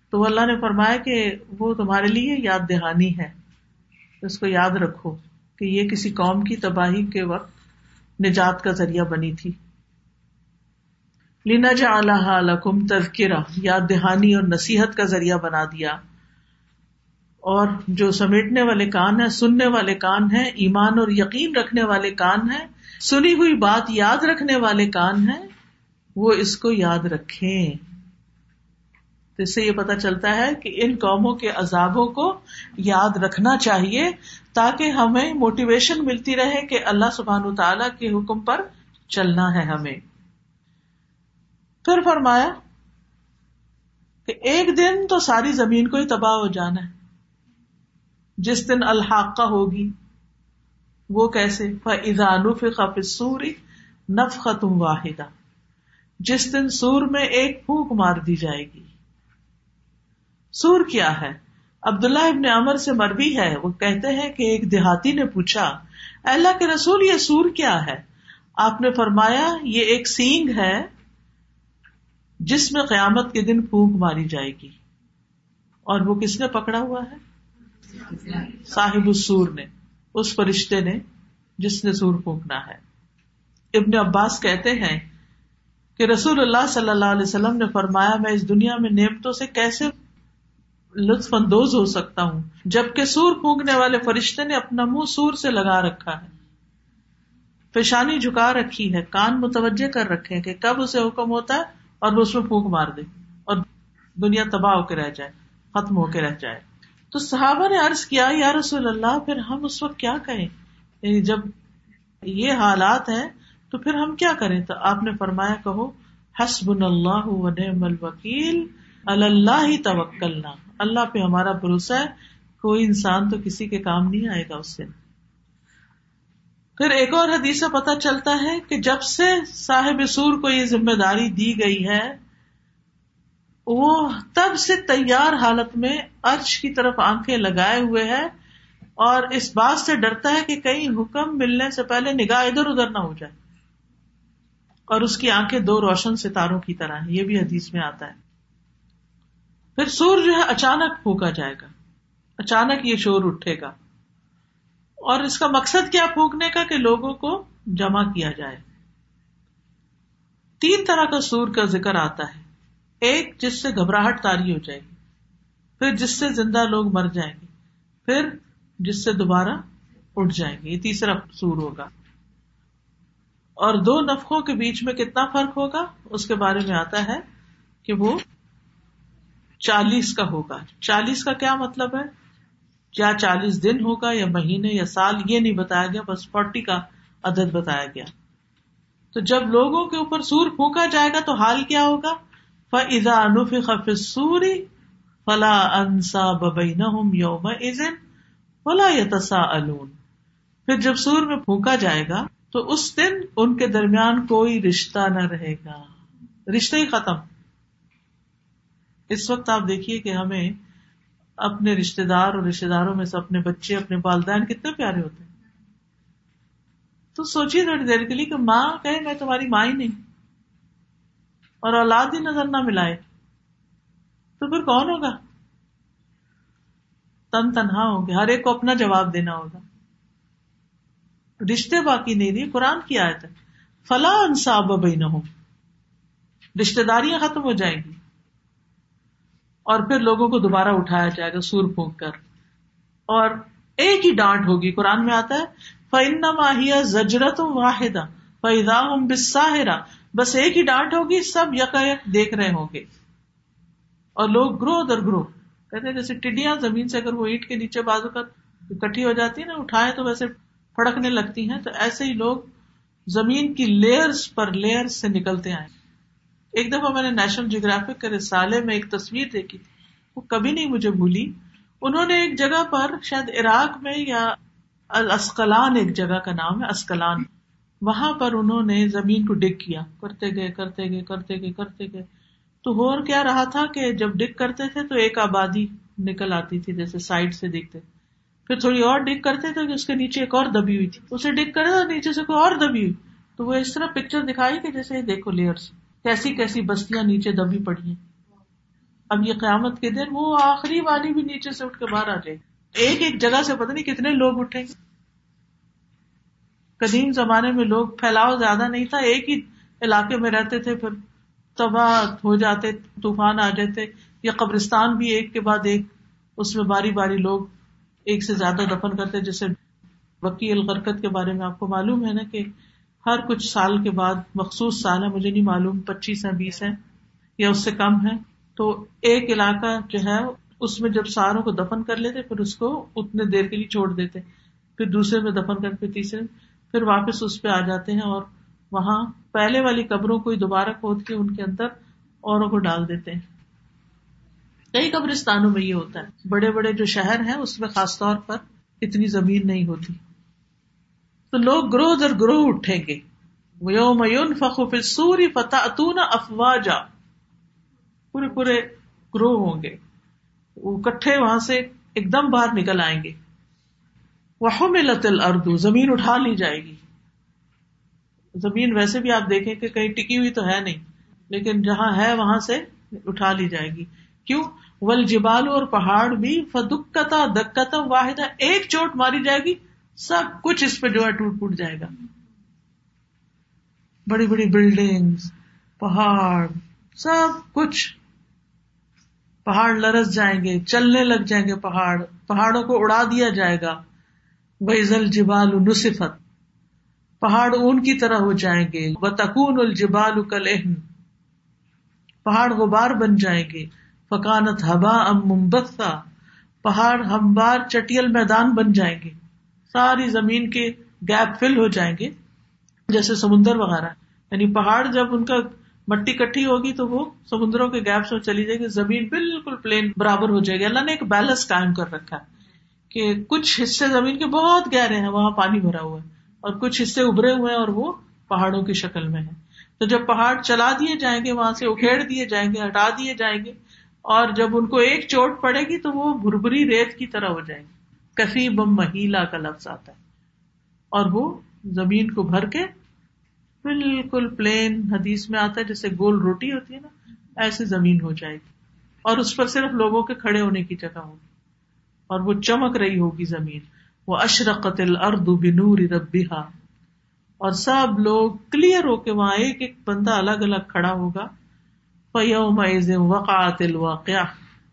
تو اللہ نے فرمایا کہ وہ تمہارے لیے یاد دہانی ہے۔ اس کو یاد رکھو کہ یہ کسی قوم کی تباہی کے وقت نجات کا ذریعہ بنی تھی۔ لینا جا لکم تذکرہ یاد دہانی اور نصیحت کا ذریعہ بنا دیا۔ اور جو سمیٹنے والے کان ہیں، سننے والے کان ہیں، ایمان اور یقین رکھنے والے کان ہیں، سنی ہوئی بات یاد رکھنے والے کان ہیں، وہ اس کو یاد رکھیں۔ تو اس سے یہ پتا چلتا ہے کہ ان قوموں کے عذابوں کو یاد رکھنا چاہیے تاکہ ہمیں موٹیویشن ملتی رہے کہ اللہ سبحان تعالی کے حکم پر چلنا ہے ہمیں۔ پھر فرمایا کہ ایک دن تو ساری زمین کو ہی تباہ ہو جانا ہے۔ جس دن الحاقہ ہوگی، وہ کیسے؟ سوری نف ختم واحدہ جس دن سور میں ایک پھونک مار دی جائے گی۔ سور کیا ہے۔ عبداللہ ابن عمر سے مربی ہے۔ وہ کہتے ہیں کہ ایک دیہاتی نے پوچھا اللہ کے رسول، یہ سور کیا ہے؟ آپ نے فرمایا، یہ ایک سینگ ہے جس میں قیامت کے دن پھونک ماری جائے گی۔ اور وہ کس نے پکڑا ہوا ہے؟ صاحب السور نے، اس فرشتے نے جس نے سور پھونکنا ہے۔ ابن عباس کہتے ہیں کہ رسول اللہ صلی اللہ علیہ وسلم نے فرمایا، میں اس دنیا میں نعمتوں سے کیسے لطف اندوز ہو سکتا ہوں۔ جبکہ سور پھونکنے والے فرشتے نے اپنا منہ سور سے لگا رکھا ہے۔ پیشانی جھکا رکھی ہے، کان متوجہ کر رکھے کہ کب اسے حکم ہوتا ہے اور وہ اس میں پھونک مار دے اور دنیا تباہ ہو کے رہ جائے، ختم ہو کے رہ جائے۔ تو صحابہ نے عرض کیا، یا رسول اللہ، پھر ہم اس وقت کیا کہیں یعنی جب یہ حالات ہیں، تو پھر ہم کیا کریں؟ تو آپ نے فرمایا، کہو حسب اللہ و نعم الوکیل اللہ ہی توکلنا۔ اللہ پہ ہمارا بھروسہ ہے، کوئی انسان تو کسی کے کام نہیں آئے گا اس سے پھر ایک اور حدیث سے پتا چلتا ہے کہ جب سے صاحب سور کو یہ ذمہ داری دی گئی ہے، وہ تب سے تیار حالت میں ارش کی طرف آنکھیں لگائے ہوئے ہے اور اس بات سے ڈرتا ہے کہ کہیں حکم ملنے سے پہلے نگاہ ادھر ادھر نہ ہو جائے۔ اور اس کی آنکھیں دو روشن ستاروں کی طرح ہیں، یہ بھی حدیث میں آتا ہے۔ پھر سور جو ہے اچانک پھونکا جائے گا۔ اچانک یہ شور اٹھے گا۔ اور اس کا مقصد کیا پھونکنے کا؟ کہ لوگوں کو جمع کیا جائے۔ تین طرح کا سور کا ذکر آتا ہے۔ ایک جس سے گھبراہٹ تاری ہو جائے گی، پھر جس سے زندہ لوگ مر جائیں گے، پھر جس سے دوبارہ اٹھ جائیں گے۔ یہ تیسرا سور ہوگا۔ اور دو نفقوں کے بیچ میں کتنا فرق ہوگا؟ اس کے بارے میں آتا ہے کہ وہ چالیس کا ہوگا۔ چالیس کا کیا مطلب ہے؟ کیا چالیس دن ہوگا یا مہینے یا سال، یہ نہیں بتایا گیا، بس فورٹی کا عدد بتایا گیا۔ تو جب لوگوں کے اوپر سور پھونکا جائے گا تو حال کیا ہوگا؟ فضا انوف خف سوری فلا انسا ببینہم ہوں یوم ازن فلا یتسا پھر جب سور میں پھونکا جائے گا تو اس دن ان کے درمیان کوئی رشتہ نہ رہے گا۔ رشتہ ہی ختم۔ اس وقت آپ دیکھیے کہ ہمیں اپنے رشتے دار اور رشتے داروں میں سے اپنے بچے، اپنے والدین کتنے پیارے ہوتے ہیں۔ تو سوچیے تھوڑی دیر کے لیے کہ ماں کہے، میں تمہاری ماں ہی نہیں۔ اور اولاد ہی نظر نہ ملائے۔ تو پھر کون ہوگا؟ تن تنہا ہوں گے ہر ایک کو اپنا جواب دینا ہوگا۔ رشتے باقی نہیں رہی قرآن کی آیت ہے۔ فلاں انصاب نہ ہو رشتے داریاں ختم ہو جائیں گی۔ اور پھر لوگوں کو دوبارہ اٹھایا جائے گا، سور پھونک کر۔ اور ایک ہی ڈانٹ ہوگی۔ قرآن میں آتا ہے فن ماہیا زجرت واحدہ فیدا بساہرا بس ایک ہی ڈانٹ ہوگی، سب یک دیکھ رہے ہوں گے۔ اور لوگ گرو در گرو کہتے ہیں جیسے ٹڈیاں زمین سے اگر وہ اینٹ کے نیچے بازو کا اکٹھی ہو جاتی ہے نا اٹھائے تو ویسے پھڑکنے لگتی ہیں۔ تو ایسے ہی لوگ زمین کی لیئرس پر لیئر سے نکلتے آئے۔ ایک دفعہ میں نے نیشنل جیوگرافک کے رسالے میں ایک تصویر دیکھی تھی، وہ کبھی نہیں مجھے بھولی۔ انہوں نے ایک جگہ پر، شاید عراق میں یا الاسکلان ایک جگہ کا نام ہے اسکلان وہاں پر انہوں نے زمین کو ڈگ کیا۔ کرتے گئے کرتے گئے کرتے گئے کرتے گئے۔ تو ہو کیا رہا تھا کہ جب ڈگ کرتے تھے تو ایک آبادی نکل آتی تھی، جیسے سائڈ سے دکھتے پھر تھوڑی اور ڈگ کرتے تھے کہ اس کے نیچے ایک اور دبی ہوئی تھی۔ اسے ڈگ کرے تو نیچے سے کوئی اور دبی ہوئی۔ تو وہ اس طرح پکچر دکھائی کہ جیسے دیکھو لیئرس کیسی کیسی بستیاں نیچے دبی پڑی ہیں۔ اب یہ قیامت کے دن وہ آخری والی بھی نیچے سے اٹھ کے باہر آ جائے ایک ایک جگہ سے پتہ نہیں کتنے لوگ اٹھیں گے قدیم زمانے میں لوگ پھیلاؤ زیادہ نہیں تھا، ایک ہی علاقے میں رہتے تھے، پھر تباہ ہو جاتے، طوفان آ جاتے۔ یا قبرستان بھی ایک کے بعد ایک، اس میں باری باری لوگ ایک سے زیادہ دفن کرتے، جیسے وکی الغرکت کے بارے میں آپ کو معلوم ہے نا کہ ہر کچھ سال کے بعد، مخصوص سال ہے، مجھے نہیں معلوم، پچیس ہے بیس ہے یا اس سے کم ہے تو ایک علاقہ جو ہے، اس میں جب ساروں کو دفن کر لیتے، پھر اس کو اتنے دیر کے لیے چھوڑ دیتے۔ پھر دوسرے میں دفن کر کے تیسرے، پھر واپس اس پہ آ جاتے ہیں اور وہاں پہلے والی قبروں کو دوبارہ کھود کے ان کے اندر اوروں کو ڈال دیتے ہیں۔ کئی قبرستانوں میں یہ ہوتا ہے۔ بڑے بڑے جو شہر ہیں، اس میں خاص طور پر اتنی زمین نہیں ہوتی۔ تو لوگ گروہ در گروہ اٹھیں گے۔ سوری فتح اتونا افواجا پورے پورے گروہ ہوں گے۔ وہ کٹھے وہاں سے ایک دم باہر نکل آئیں گے۔ وہ ملت اردو زمین اٹھا لی جائے گی۔ زمین ویسے بھی آپ دیکھیں کہ کہیں ٹکی ہوئی تو ہے نہیں، لیکن جہاں ہے وہاں سے اٹھا لی جائے گی۔ کیوں؟ ول جبال اور پہاڑ بھی فدکتا دکتا واحد ایک چوٹ ماری جائے گی۔ سب کچھ اس پہ جو ہے ٹوٹ پوٹ جائے گا۔ بڑی بڑی بلڈنگ پہاڑ، سب کچھ۔ پہاڑ لرس جائیں گے، چلنے لگ جائیں گے پہاڑ۔ پہاڑوں کو اڑا دیا جائے گا۔ بحزل جبال نصفت پہاڑ اون کی طرح ہو جائیں گے۔ تکون الجبال کل پہاڑ غبار بن جائیں گے۔ فکانت ہبا ام ممبتا پہاڑ ہموار چٹیل میدان بن جائیں گے۔ ساری زمین کے گیپ فل ہو جائیں گے، جیسے سمندر وغیرہ۔ یعنی پہاڑ جب ان کا مٹی کٹھی ہوگی تو وہ سمندروں کے گیپس میں چلی جائے گی، زمین بالکل پلین برابر ہو جائے گی۔ اللہ نے ایک بیلنس قائم کر رکھا ہے کہ کچھ حصے زمین کے بہت گہرے ہیں، وہاں پانی بھرا ہوا ہے، اور کچھ حصے ابھرے ہوئے ہیں اور وہ پہاڑوں کی شکل میں ہے تو جب پہاڑ چلا دیے جائیں گے، وہاں سے اکھیڑ دیے جائیں گے، ہٹا دیے جائیں گے، اور جب ان کو ایک چوٹ پڑے گی تو وہ بھربری ریت کی طرح ہو جائیں گے۔ کفی بم مہیلا کا لفظ آتا ہے۔ اور وہ زمین کو بھر کے بالکل پلین حدیث میں آتا ہے، جیسے گول روٹی ہوتی ہے نا ایسے زمین ہو جائے گی۔ اور اس پر صرف لوگوں کے کھڑے ہونے کی جگہ ہوگی اور وہ چمک رہی ہوگی زمین۔ وہ اشرقت الرد بنور ربیحا اور سب لوگ کلیئر ہو کے وہاں ایک ایک بندہ الگ الگ کھڑا ہوگا۔ فیوم وقعت الواقع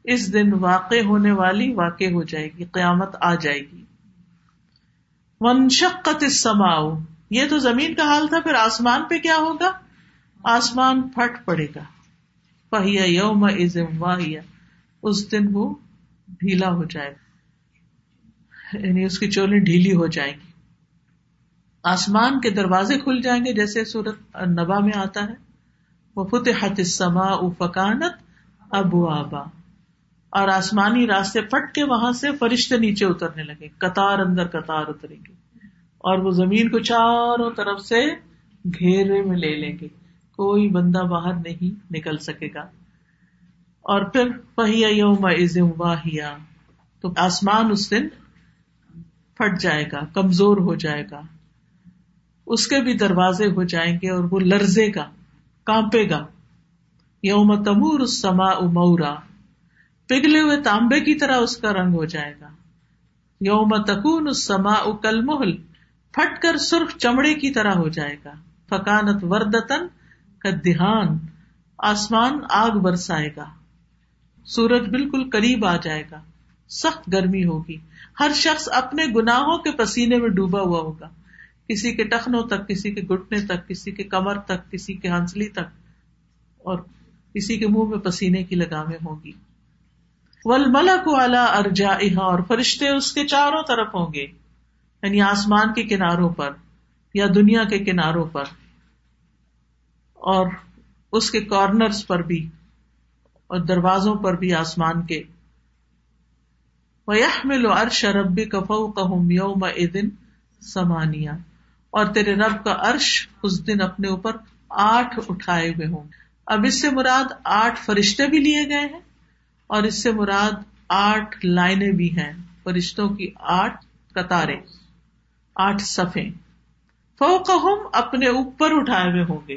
اس دن واقع ہونے والی واقع ہو جائے گی، قیامت آ جائے گی۔ ونشقت السماء۔ یہ تو زمین کا حال تھا، پھر آسمان پہ کیا ہوگا؟ آسمان پھٹ پڑے گا۔ پہیا یوم واہیا اس دن وہ ڈھیلا ہو جائے گا۔ یعنی اس کی چولی ڈھیلی ہو جائیں گی۔ آسمان کے دروازے کھل جائیں گے، جیسے سورت نبا میں آتا ہے۔ وہ فتح سما فکانت ابو آبا اور آسمانی راستے پٹ کے وہاں سے فرشتے نیچے اترنے لگے۔ قطار اندر قطار اتریں گے۔ اور وہ زمین کو چاروں طرف سے گھیرے میں لے لیں گے۔ کوئی بندہ باہر نہیں نکل سکے گا۔ اور پھر پہیا یوم واہیا۔ تو آسمان اس دن پھٹ جائے گا، کمزور ہو جائے گا۔ اس کے بھی دروازے ہو جائیں گے اور وہ لرزے گا، کانپے گا۔ یوم تمور اس سما امورا پگھلے ہوئے تانبے کی طرح اس کا رنگ ہو جائے گا۔ یوم تکون اس سما کل محل پھٹ کر سرخ چمڑے کی طرح ہو جائے گا۔ فکانت وردتن کا دھیان آسمان آگ برسائے گا۔ سورج بالکل قریب آ جائے گا۔ سخت گرمی ہوگی۔ ہر شخص اپنے گناہوں کے پسینے میں ڈوبا ہوا ہوگا۔ کسی کے ٹخنوں تک، کسی کے گٹنے تک، کسی کے کمر تک، کسی کے ہنسلی تک اور کسی کے منہ میں پسینے کی لگامیں ہوگی ملک والا ارجا اور فرشتے اس کے چاروں طرف ہوں گے یعنی آسمان کے کناروں پر یا دنیا کے کناروں پر، اور اس کے کارنرز پر بھی، اور دروازوں پر بھی آسمان کے۔ وَيَحْمِلُ عَرْشَ رَبِّكَ فَوْقَهُمْ يَوْمَ إِذٍ سَمَانِيَا اور تیرے رب کا عرش اس دن اپنے اوپر آٹھ اٹھائے ہوئے ہوں اب اس سے مراد آٹھ فرشتے بھی لیے گئے ہیں۔ اور اس سے مراد آٹھ لائنیں بھی ہیں، فرشتوں کی آٹھ قطاریں، آٹھ صفیں۔ فوقہم اپنے اوپر اٹھائے ہوئے ہوں گے۔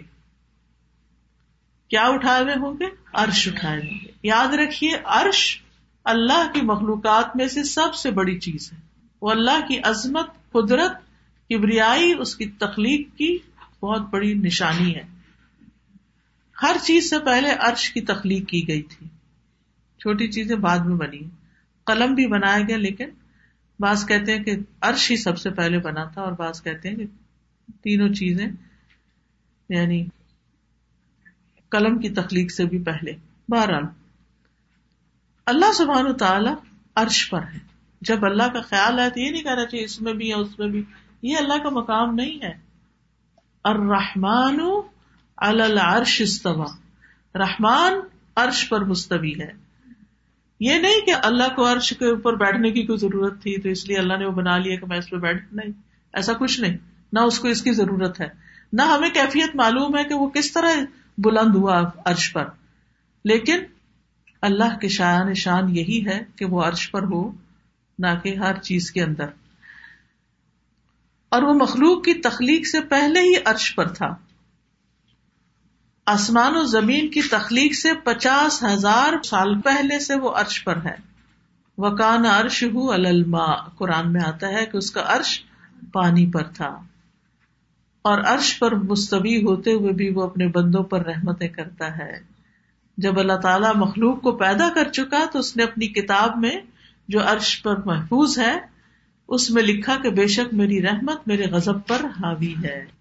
کیا اٹھائے ہوئے ہوں گے؟ عرش اٹھائے ہوں گے۔ یاد رکھیے، عرش اللہ کی مخلوقات میں سے سب سے بڑی چیز ہے۔ وہ اللہ کی عظمت، قدرت، کبریائی، اس کی تخلیق کی بہت بڑی نشانی ہے۔ ہر چیز سے پہلے عرش کی تخلیق کی گئی تھی۔ چھوٹی چیزیں بعد میں بنی قلم بھی بنایا گیا، لیکن بعض کہتے ہیں کہ عرش ہی سب سے پہلے بنا تھا اور بعض کہتے ہیں کہ تینوں چیزیں یعنی قلم کی تخلیق سے بھی پہلے۔ بہرحال، اللہ سبحان تعالی عرش پر ہے جب اللہ کا خیال ہے تو یہ نہیں کہنا چاہیے اس میں بھی یا اس میں بھی۔ یہ اللہ کا مقام نہیں ہے۔ الرحمن العرش استوا رحمان عرش پر مستوی ہے۔ یہ نہیں کہ اللہ کو عرش کے اوپر بیٹھنے کی کوئی ضرورت تھی تو اس لیے اللہ نے وہ بنا لیا کہ میں اس پہ بیٹھ، نہیں، ایسا کچھ نہیں۔ نہ اس کو اس کی ضرورت ہے۔ نہ ہمیں کیفیت معلوم ہے کہ وہ کس طرح بلند ہوا عرش پر۔ لیکن اللہ کے شاعن شان یہی ہے کہ وہ عرش پر ہو، نہ کہ ہر چیز کے اندر۔ اور وہ مخلوق کی تخلیق سے پہلے ہی عرش پر تھا۔ آسمان و زمین کی تخلیق سے پچاس ہزار سال پہلے سے وہ عرش پر ہے۔ وکان عرش ہو الما قرآن میں آتا ہے کہ اس کا عرش پانی پر تھا۔ اور عرش پر مستوی ہوتے ہوئے بھی وہ اپنے بندوں پر رحمتیں کرتا ہے۔ جب اللہ تعالیٰ مخلوق کو پیدا کر چکا تو اس نے اپنی کتاب میں جو عرش پر محفوظ ہے، اس میں لکھا کہ بے شک میری رحمت میرے غزب پر حاوی ہے۔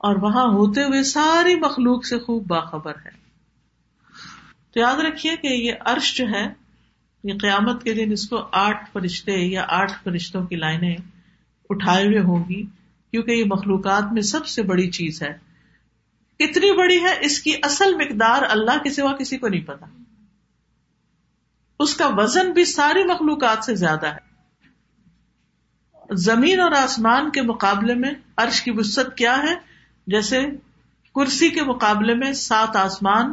اور وہاں ہوتے ہوئے ساری مخلوق سے خوب باخبر ہے۔ تو یاد رکھیے کہ یہ عرش جو ہے، یہ قیامت کے دن اس کو آٹھ فرشتے یا آٹھ فرشتوں کی لائنیں اٹھائے ہوئے ہوں گی، کیونکہ یہ مخلوقات میں سب سے بڑی چیز ہے۔ کتنی بڑی ہے، اس کی اصل مقدار اللہ کے سوا کسی کو نہیں پتا۔ اس کا وزن بھی ساری مخلوقات سے زیادہ ہے۔ زمین اور آسمان کے مقابلے میں عرش کی وسط کیا ہے؟ جیسے کرسی کے مقابلے میں سات آسمان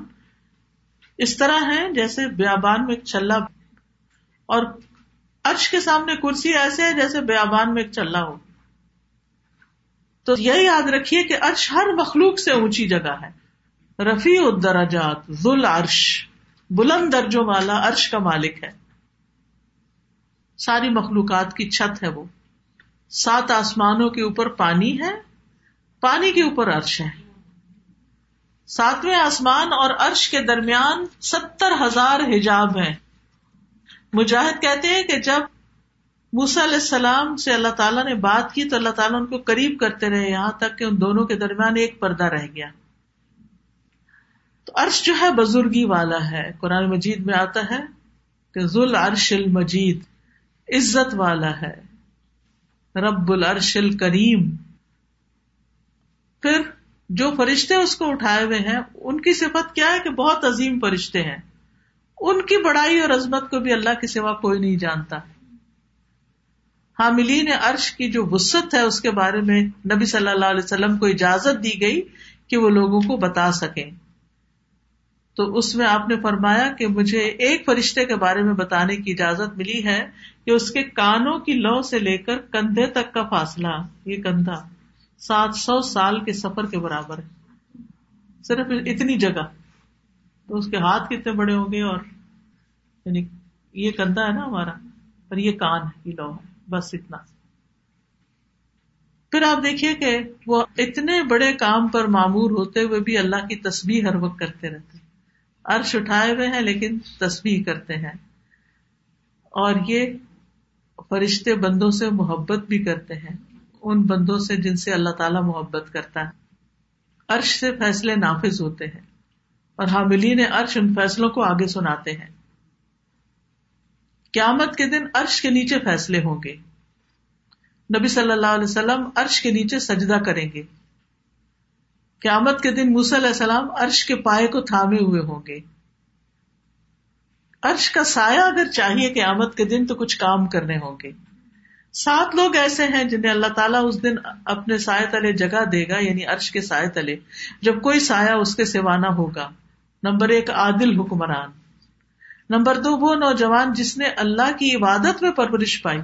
اس طرح ہے جیسے بیابان میں ایک چلا اور عرش کے سامنے کرسی ایسے ہے جیسے بیابان میں ایک چلا ہو۔ تو یہ یاد رکھیے کہ عرش ہر مخلوق سے اونچی جگہ ہے۔ رفیع الدرجات ذل عرش بلند درجوں والا عرش کا مالک ہے۔ ساری مخلوقات کی چھت ہے وہ۔ سات آسمانوں کے اوپر پانی ہے۔ پانی کے اوپر عرش ہے۔ ساتویں آسمان اور عرش کے درمیان ستر ہزار حجاب ہیں۔ مجاہد کہتے ہیں کہ جب موسا علیہ السلام سے اللہ تعالیٰ نے بات کی تو اللہ تعالیٰ ان کو قریب کرتے رہے یہاں تک کہ ان دونوں کے درمیان ایک پردہ رہ گیا۔ تو عرش جو ہے بزرگی والا ہے۔ قرآن مجید میں آتا ہے کہ ذل عرش المجید عزت والا ہے۔ رب العرش الکریم پھر جو فرشتے اس کو اٹھائے ہوئے ہیں، ان کی صفت کیا ہے کہ بہت عظیم فرشتے ہیں۔ ان کی بڑائی اور عظمت کو بھی اللہ کے سوا کوئی نہیں جانتا۔ حاملین عرش کی جو وسط ہے، اس کے بارے میں نبی صلی اللہ علیہ وسلم کو اجازت دی گئی کہ وہ لوگوں کو بتا سکیں۔ تو اس میں آپ نے فرمایا کہ مجھے ایک فرشتے کے بارے میں بتانے کی اجازت ملی ہے کہ اس کے کانوں کی لو سے لے کر کندھے تک کا فاصلہ، یہ کندھا۔ سات سو سال کے سفر کے برابر ہے۔ صرف اتنی جگہ۔ تو اس کے ہاتھ کتنے بڑے ہوں گے اور یعنی یہ کندھا ہے نا ہمارا اور یہ کان ہے، یہ لو ہے۔ بس اتنا۔ پھر آپ دیکھیے کہ وہ اتنے بڑے کام پر معمور ہوتے ہوئے بھی اللہ کی تصویر ہر وقت کرتے رہتے عرش اٹھائے ہوئے ہیں لیکن تصویر کرتے ہیں۔ اور یہ فرشتے بندوں سے محبت بھی کرتے ہیں۔ ان بندوں سے جن سے اللہ تعالی محبت کرتا ہے۔ عرش سے فیصلے نافذ ہوتے ہیں اور حاملین عرش ان فیصلوں کو آگے سناتے ہیں۔ قیامت کے دن عرش کے نیچے فیصلے ہوں گے۔ نبی صلی اللہ علیہ وسلم عرش کے نیچے سجدہ کریں گے۔ قیامت کے دن موسی علیہ السلام عرش کے پائے کو تھامے ہوئے ہوں گے۔ عرش کا سایہ اگر چاہیے قیامت کے دن تو کچھ کام کرنے ہوں گے۔ سات لوگ ایسے ہیں جنہیں اللہ تعالیٰ اس دن اپنے سائے تلے جگہ دے گا یعنی عرش کے سائے تلے۔ جب کوئی سایہ اس کے سیوانا ہوگا۔ نمبر ایک، عادل حکمران۔ نمبر دو، وہ نوجوان جس نے اللہ کی عبادت میں پرورش پائی۔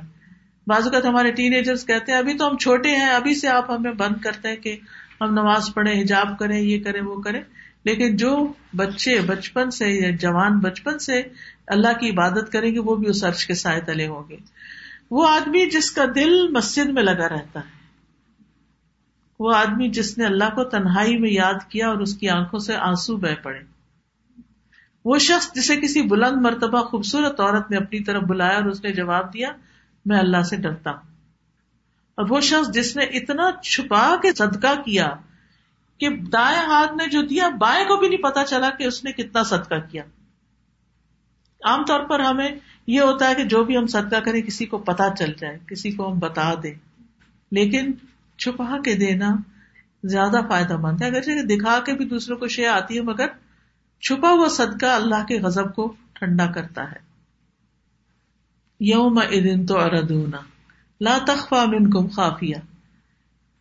بعض اوقات ہمارے ٹین ایجرس کہتے ہیں، ابھی تو ہم چھوٹے ہیں، ابھی سے آپ ہمیں بند کرتے ہیں کہ ہم نماز پڑھیں، حجاب کریں، یہ کریں، وہ کریں۔ لیکن جو بچے بچپن سے یا جوان بچپن سے اللہ کی عبادت کریں گے، وہ بھی اس عرش کے سائے تلے ہوں گے۔ وہ آدمی جس کا دل مسجد میں لگا رہتا ہے۔ وہ آدمی جس نے اللہ کو تنہائی میں یاد کیا اور اس کی آنکھوں سے آنسو بہ پڑے۔ وہ شخص جسے کسی بلند مرتبہ خوبصورت عورت نے اپنی طرف بلایا اور اس نے جواب دیا، میں اللہ سے ڈرتا ہوں۔ اور وہ شخص جس نے اتنا چھپا کے صدقہ کیا کہ دائیں ہاتھ نے جو دیا، بائیں کو بھی نہیں پتا چلا کہ اس نے کتنا صدقہ کیا۔ عام طور پر ہمیں یہ ہوتا ہے کہ جو بھی ہم صدقہ کریں، کسی کو پتا چل جائے، کسی کو ہم بتا دیں۔ لیکن چھپا کے دینا زیادہ فائدہ مند ہے۔ اگر دکھا کے بھی دوسروں کو شے آتی ہے، مگر چھپا ہوا صدقہ اللہ کے غزب کو ٹھنڈا کرتا ہے۔ یوم ادن تو اردونا لا تخفا منکم خافیہ۔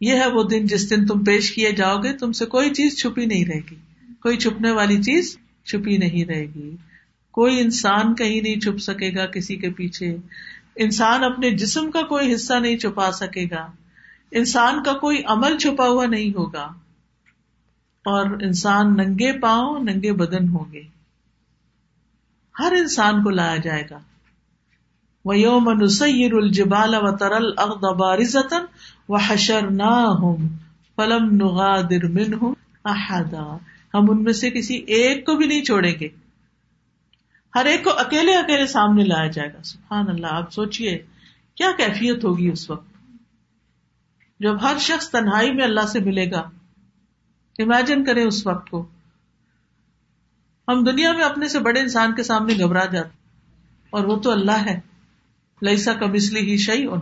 یہ ہے وہ دن جس دن تم پیش کیے جاؤ گے، تم سے کوئی چیز چھپی نہیں رہے گی۔ کوئی چھپنے والی چیز چھپی نہیں رہے گی۔ کوئی انسان کہیں نہیں چھپ سکے گا کسی کے پیچھے۔ انسان اپنے جسم کا کوئی حصہ نہیں چھپا سکے گا۔ انسان کا کوئی عمل چھپا ہوا نہیں ہوگا۔ اور انسان ننگے پاؤں، ننگے بدن ہوں گے۔ ہر انسان کو لایا جائے گا۔ وہ یوم نسیر الجبال و ترل اقدار وہ حشر نہ ہوں فلم نغا درمن ہوں احدا ہم ان میں سے کسی ایک کو بھی نہیں چھوڑیں گے۔ ہر ایک کو اکیلے اکیلے سامنے لایا جائے گا۔ سبحان اللہ، آپ سوچیے کیا کیفیت ہوگی اس وقت؟ جب ہر شخص تنہائی میں اللہ سے ملے گا۔ امیجن کریں اس وقت کو۔ ہم دنیا میں اپنے سے بڑے انسان کے سامنے گھبرا جاتے اور وہ تو اللہ ہے۔ لئیسا کا مسلی ہی شعی ان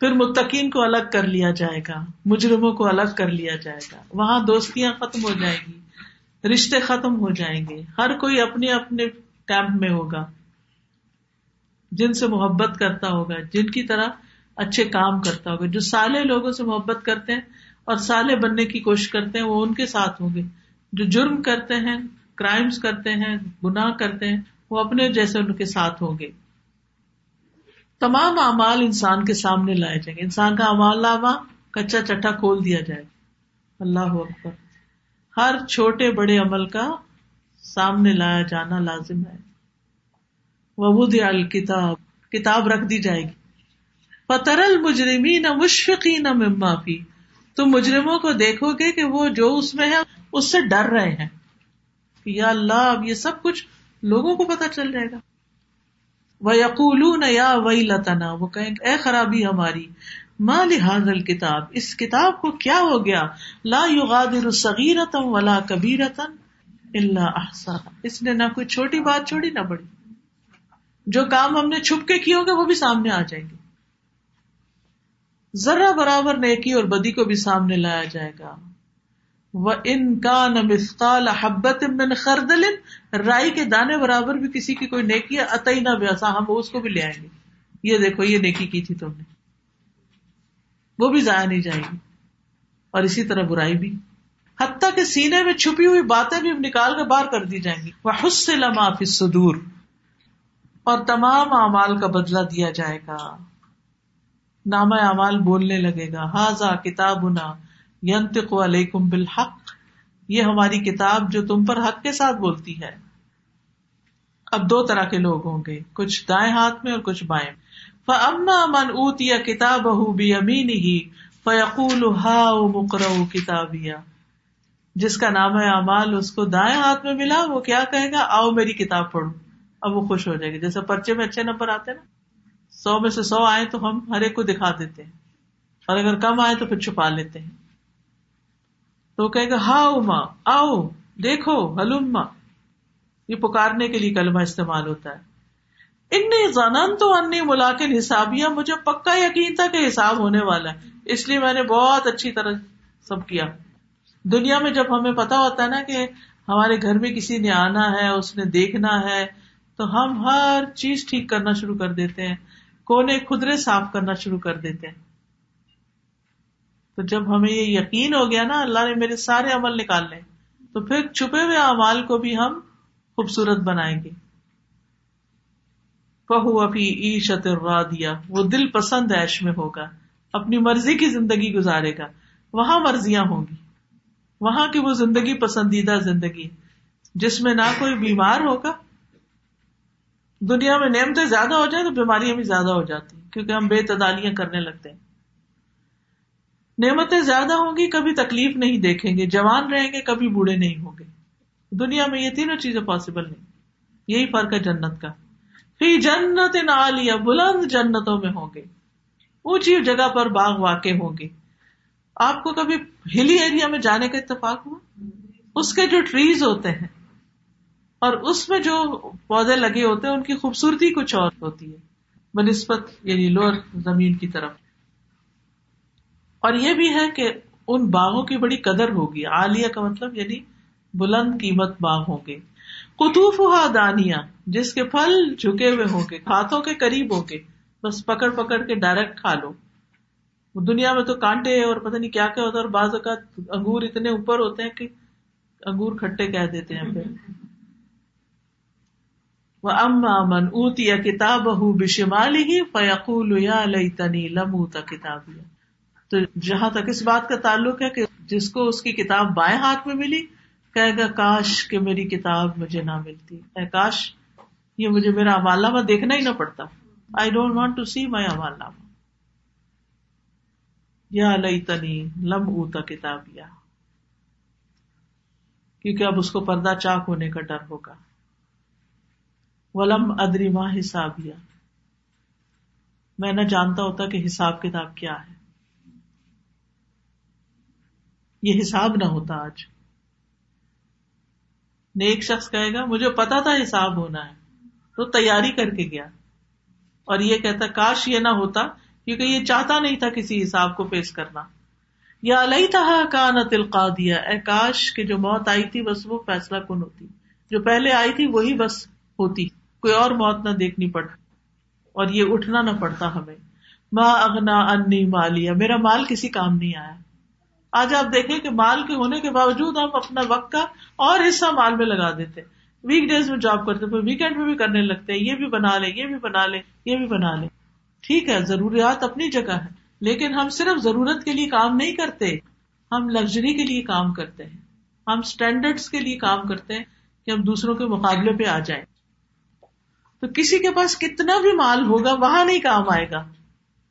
پھر متقین کو الگ کر لیا جائے گا، مجرموں کو الگ کر لیا جائے گا۔ وہاں دوستیاں ختم ہو جائیں گی۔ رشتے ختم ہو جائیں گے۔ ہر کوئی اپنے اپنے کیمپ میں ہوگا۔ جن سے محبت کرتا ہوگا، جن کی طرح اچھے کام کرتا ہوگا۔ جو سالے لوگوں سے محبت کرتے ہیں اور سالے بننے کی کوشش کرتے ہیں، وہ ان کے ساتھ ہوں گے۔ جو جرم کرتے ہیں کرائمس کرتے ہیں، گناہ کرتے ہیں، وہ اپنے جیسے ان کے ساتھ ہوں گے۔ تمام اعمال انسان کے سامنے لائے جائیں گے۔ انسان کا امال نامہ کچا چٹا کھول دیا جائے۔ گا اللہ اکبر۔ ہر چھوٹے بڑے عمل کا سامنے لایا جانا لازم ہے۔ وبود الکتاب کتاب رکھ دی جائے گی۔ پتر المجرمی نہ مشفقی نہ ممافی تم مجرموں کو دیکھو گے کہ وہ جو اس میں ہے اس سے ڈر رہے ہیں۔ یا اللہ، اب یہ سب کچھ لوگوں کو پتا چل جائے گا۔ وہ یقول یا وئی لتنا وہ کہیں اے خرابی ہماری ماں لحاظ الکتاب، اس کتاب کو کیا ہو گیا؟ لا یغادر صغیرتم ولا کبیرتن الا احسا اس نے نہ کوئی چھوٹی بات چھوڑی، نہ بڑی۔ جو کام ہم نے چھپ کے کیے ہوں گے، وہ بھی سامنے آ جائیں گے۔ ذرا برابر نیکی اور بدی کو بھی سامنے لایا جائے گا۔ وہ ان کا نمسکال حبت من خردل، رائی کے دانے برابر بھی کسی کی کوئی نیکی اتئی نہ ویسا ہم اس کو بھی لے آئیں گے۔ یہ دیکھو، یہ نیکی کی تھی تم نے۔ وہ بھی ضائع نہیں جائے گی۔ اور اسی طرح برائی بھی۔ حتیٰ کے سینے میں چھپی ہوئی باتیں بھی نکال کے باہر کر دی جائیں گی۔ وہ حس سے لما اور تمام اعمال کا بدلا دیا جائے گا۔ نام اعمال بولنے لگے گا۔ ہاضا کتاب ینتق علیکم بالحق۔ یہ ہماری کتاب جو تم پر حق کے ساتھ بولتی ہے۔ اب دو طرح کے لوگ ہوں گے۔ کچھ دائیں ہاتھ میں اور کچھ بائیں۔ فما من اوت یا کتاب بھی امین ہی فیقول ہا مکر کتابیا جس کا نام ہے امال اس کو دائیں ہاتھ میں ملا، وہ کیا کہے گا؟ آؤ میری کتاب پڑھو۔ اب وہ خوش ہو جائے گی۔ جیسے پرچے میں اچھے نمبر آتے نا، سو میں سے سو آئے تو ہم ہر ایک کو دکھا دیتے ہیں۔ اور اگر کم آئے تو پھر چھپا لیتے ہیں۔ تو کہے گا ہا اما آؤ، دیکھو ہلوما یہ پکارنے کے لیے کلمہ استعمال ہوتا ہے۔ ان زنان تو انی ملاقن حسابیاں مجھے پکا یقین تھا کہ حساب ہونے والا ہے۔ اس لیے میں نے بہت اچھی طرح سب کیا۔ دنیا میں جب ہمیں پتا ہوتا ہے نا کہ ہمارے گھر میں کسی نے آنا ہے، اس نے دیکھنا ہے، تو ہم ہر چیز ٹھیک کرنا شروع کر دیتے ہیں۔ کونے خدرے صاف کرنا شروع کر دیتے ہیں۔ تو جب ہمیں یہ یقین ہو گیا نا، اللہ نے میرے سارے عمل نکال لے تو پھر چھپے ہوئے امال کو بھی ہم خوبصورت بنائیں گے۔ کہو ابھی عیشت دیا وہ دل پسند ایش میں ہوگا، اپنی مرضی کی زندگی گزارے گا، وہاں مرضیاں ہوں گی، وہاں کی وہ زندگی پسندیدہ زندگی، جس میں نہ کوئی بیمار ہوگا۔ دنیا میں نعمتیں زیادہ ہو جائیں تو بیماریاں بھی زیادہ ہو جاتی کیونکہ ہم بے تدالیاں کرنے لگتے ہیں۔ نعمتیں زیادہ ہوں گی، کبھی تکلیف نہیں دیکھیں گے، جوان رہیں گے، کبھی بوڑھے نہیں ہوں گے۔ دنیا میں یہ تینوں چیزیں پاسبل نہیں یہی فرق ہے جنت کا۔ فی جنت نہ بلند جنتوں میں ہوں گے۔ اونچی جگہ پر باغ واقع ہوں گے۔ آپ کو کبھی ہلی ایریا میں جانے کا اتفاق ہوا؟ اس کے جو ٹریز ہوتے ہیں اور اس میں جو پودے لگے ہوتے ہیں، ان کی خوبصورتی کچھ اور ہوتی ہے۔ بنسبت یعنی لوور زمین کی طرف۔ اور یہ بھی ہے کہ ان باغوں کی بڑی قدر ہوگی۔ عالیہ کا مطلب یعنی بلند قیمت باغ ہوں گے۔ قطوف ہوا دانیا جس کے پھل جھکے ہوئے ہوں گے، ہاتھوں کے قریب ہوں گے، بس پکڑ پکڑ کے ڈائریکٹ کھا لو۔ دنیا میں تو کانٹے اور پتہ نہیں کیا کیا ہوتا ہے، اور بعض اوقات انگور اتنے اوپر ہوتے ہیں کہ انگور کھٹے کہہ دیتے ہیں پھر وہ اما من اوت یا کتاب ہُ بشمال ہی فیقول یا لئی تنی لموتا کتاب تو جہاں تک اس بات کا تعلق ہے کہ جس کو اس کی کتاب بائیں ہاتھ میں ملی کہے گا، کاش کہ میری کتاب مجھے نہ ملتی۔ اے کاش، یہ مجھے میرا امال دیکھنا ہی نہ پڑتا۔ I don't want to see my امال نامہ۔ یا لئی تنی لم اوتا کتابیا کیونکہ اب اس کو پردہ چاک ہونے کا ڈر ہوگا۔ ولم ادری ماں حسابیا میں نہ جانتا ہوتا کہ حساب کتاب کیا ہے۔ یہ حساب نہ ہوتا آج۔ نیک شخص کہے گا، مجھے پتا تھا حساب ہونا ہے۔ تو تیاری کر کے گیا۔ اور یہ کہتا، کاش یہ نہ ہوتا، کیونکہ یہ چاہتا نہیں تھا کسی حساب کو پیش کرنا۔ یا علیہ تھا کا نہ تلقا دیا اے کاش کہ جو موت آئی تھی، بس وہ فیصلہ کن ہوتی۔ جو پہلے آئی تھی، وہی بس ہوتی۔ کوئی اور موت نہ دیکھنی پڑ۔ اور یہ اٹھنا نہ پڑتا ہمیں۔ ماں اگنا انی مالیا میرا مال کسی کام نہیں آیا۔ آج آپ دیکھیں کہ مال کے ہونے کے باوجود ہم اپنا وقت کا اور حصہ مال میں لگا دیتے ویک ڈیز میں جاب کرتے ویکینڈ میں بھی کرنے لگتے ہیں۔ یہ بھی بنا لے یہ بھی بنا لے یہ بھی بنا لے ٹھیک ہے، ضروریات اپنی جگہ ہے لیکن ہم صرف ضرورت کے لیے کام نہیں کرتے، ہم لگژری کے لیے کام کرتے ہیں۔ ہم اسٹینڈرڈ کے لیے کام کرتے ہیں کہ ہم دوسروں کے مقابلے پہ آ جائیں۔ تو کسی کے پاس کتنا بھی مال ہوگا، وہاں نہیں کام آئے گا۔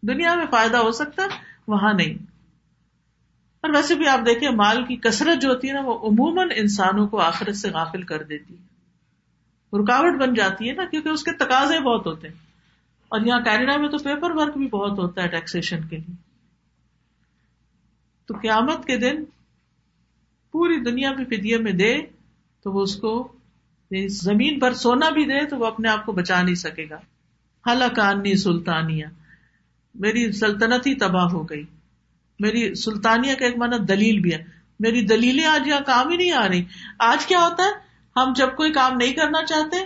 دنیا میں فائدہ ہو سکتا، وہاں نہیں۔ اور ویسے بھی آپ دیکھیں مال کی کثرت جو ہوتی ہے نا، وہ عموماً انسانوں کو آخرت سے غافل کر دیتی ہے۔ رکاوٹ بن جاتی ہے نا، کیونکہ اس کے تقاضے بہت ہوتے ہیں۔ اور یہاں کینیڈا میں تو پیپر ورک بھی بہت ہوتا ہے ٹیکسیشن کے لیے۔ تو قیامت کے دن پوری دنیا میں فدیے میں دے تو وہ اس کو یعنی زمین پر سونا بھی دے تو وہ اپنے آپ کو بچا نہیں سکے گا۔ حلقانی سلطانیہ میری سلطنت ہی تباہ ہو گئی۔ میری سلطانیہ کا ایک مانا دلیل بھی ہے۔ میری دلیلیں آج یہاں کام ہی نہیں آ رہی۔ آج کیا ہوتا ہے؟ ہم جب کوئی کام نہیں کرنا چاہتے،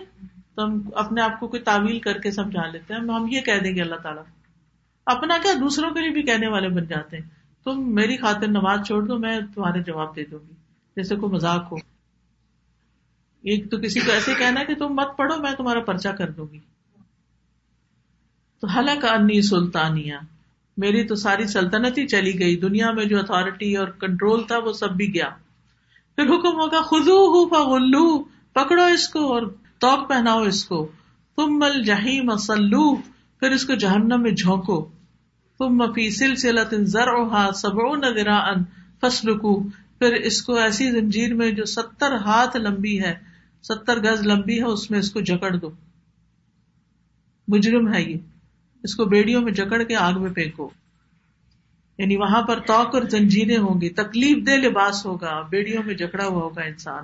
تو ہم اپنے آپ کو کوئی تعویل کر کے سمجھا لیتے ہیں۔ ہم یہ کہہ دیں گے اللہ تعالیٰ، اپنا کیا دوسروں کے لیے بھی کہنے والے بن جاتے ہیں۔ تم میری خاطر نماز چھوڑ دو، میں تمہارے جواب دے دوں گی۔ جیسے کوئی مذاق ہو۔ ایک تو کسی کو ایسے کہنا کہ تم مت پڑھو، میں تمہارا پرچہ کر دوں گی۔ تو حلق انی سلطانیہ۔ میری تو ساری سلطنت ہی چلی گئی، دنیا میں جو اتارٹی اور کنٹرول تھا وہ سب بھی گیا۔ پھر حکم ہوگا خزو ہو فلو پکڑو اس کو اور توق پہناؤ اس کو۔ تم مل جہی مسلو پھر اس کو جہنم میں جھونکو۔ تم مفی سلسلت زر سب نگرا ان فصل پھر اس کو ایسی زنجیر میں جو ستر ہاتھ لمبی ہے، ستر گز لمبی ہے، اس میں اس کو جکڑ دو۔ مجرم ہے یہ۔ اس کو بیڑیوں میں جکڑ کے آگ میں پھینکو۔ یعنی وہاں پر توق اور زنجیریں ہوں گی، تکلیف دہ لباس ہوگا، بیڑیوں میں جکڑا ہوا ہوگا انسان۔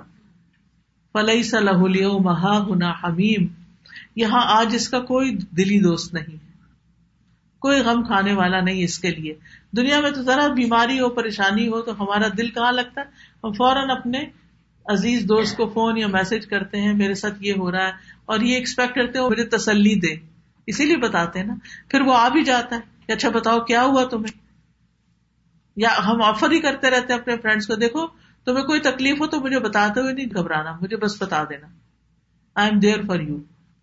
فلئی صلاح مہا گنا حمیم یہاں آج اس کا کوئی دلی دوست نہیں۔ کوئی غم کھانے والا نہیں اس کے لیے۔ دنیا میں تو ذرا بیماری ہو، پریشانی ہو، تو ہمارا دل کہاں لگتا ہے؟ ہم فوراً اپنے عزیز دوست کو فون یا میسج کرتے ہیں، میرے ساتھ یہ ہو رہا ہے اور یہ ایکسپیکٹ کرتے ہیں مجھے تسلی دے۔ اسی لیے بتاتے ہیں نا۔ پھر وہ آ بھی جاتا ہے کہ اچھا بتاؤ کیا ہوا تمہیں؟ یا ہم آفر ہی کرتے رہتے ہیں اپنے فرینڈس کو، دیکھو تمہیں کوئی تکلیف ہو تو مجھے بتاتے ہوئے نہیں گھبرانا، مجھے بس بتا دینا۔ I am there for you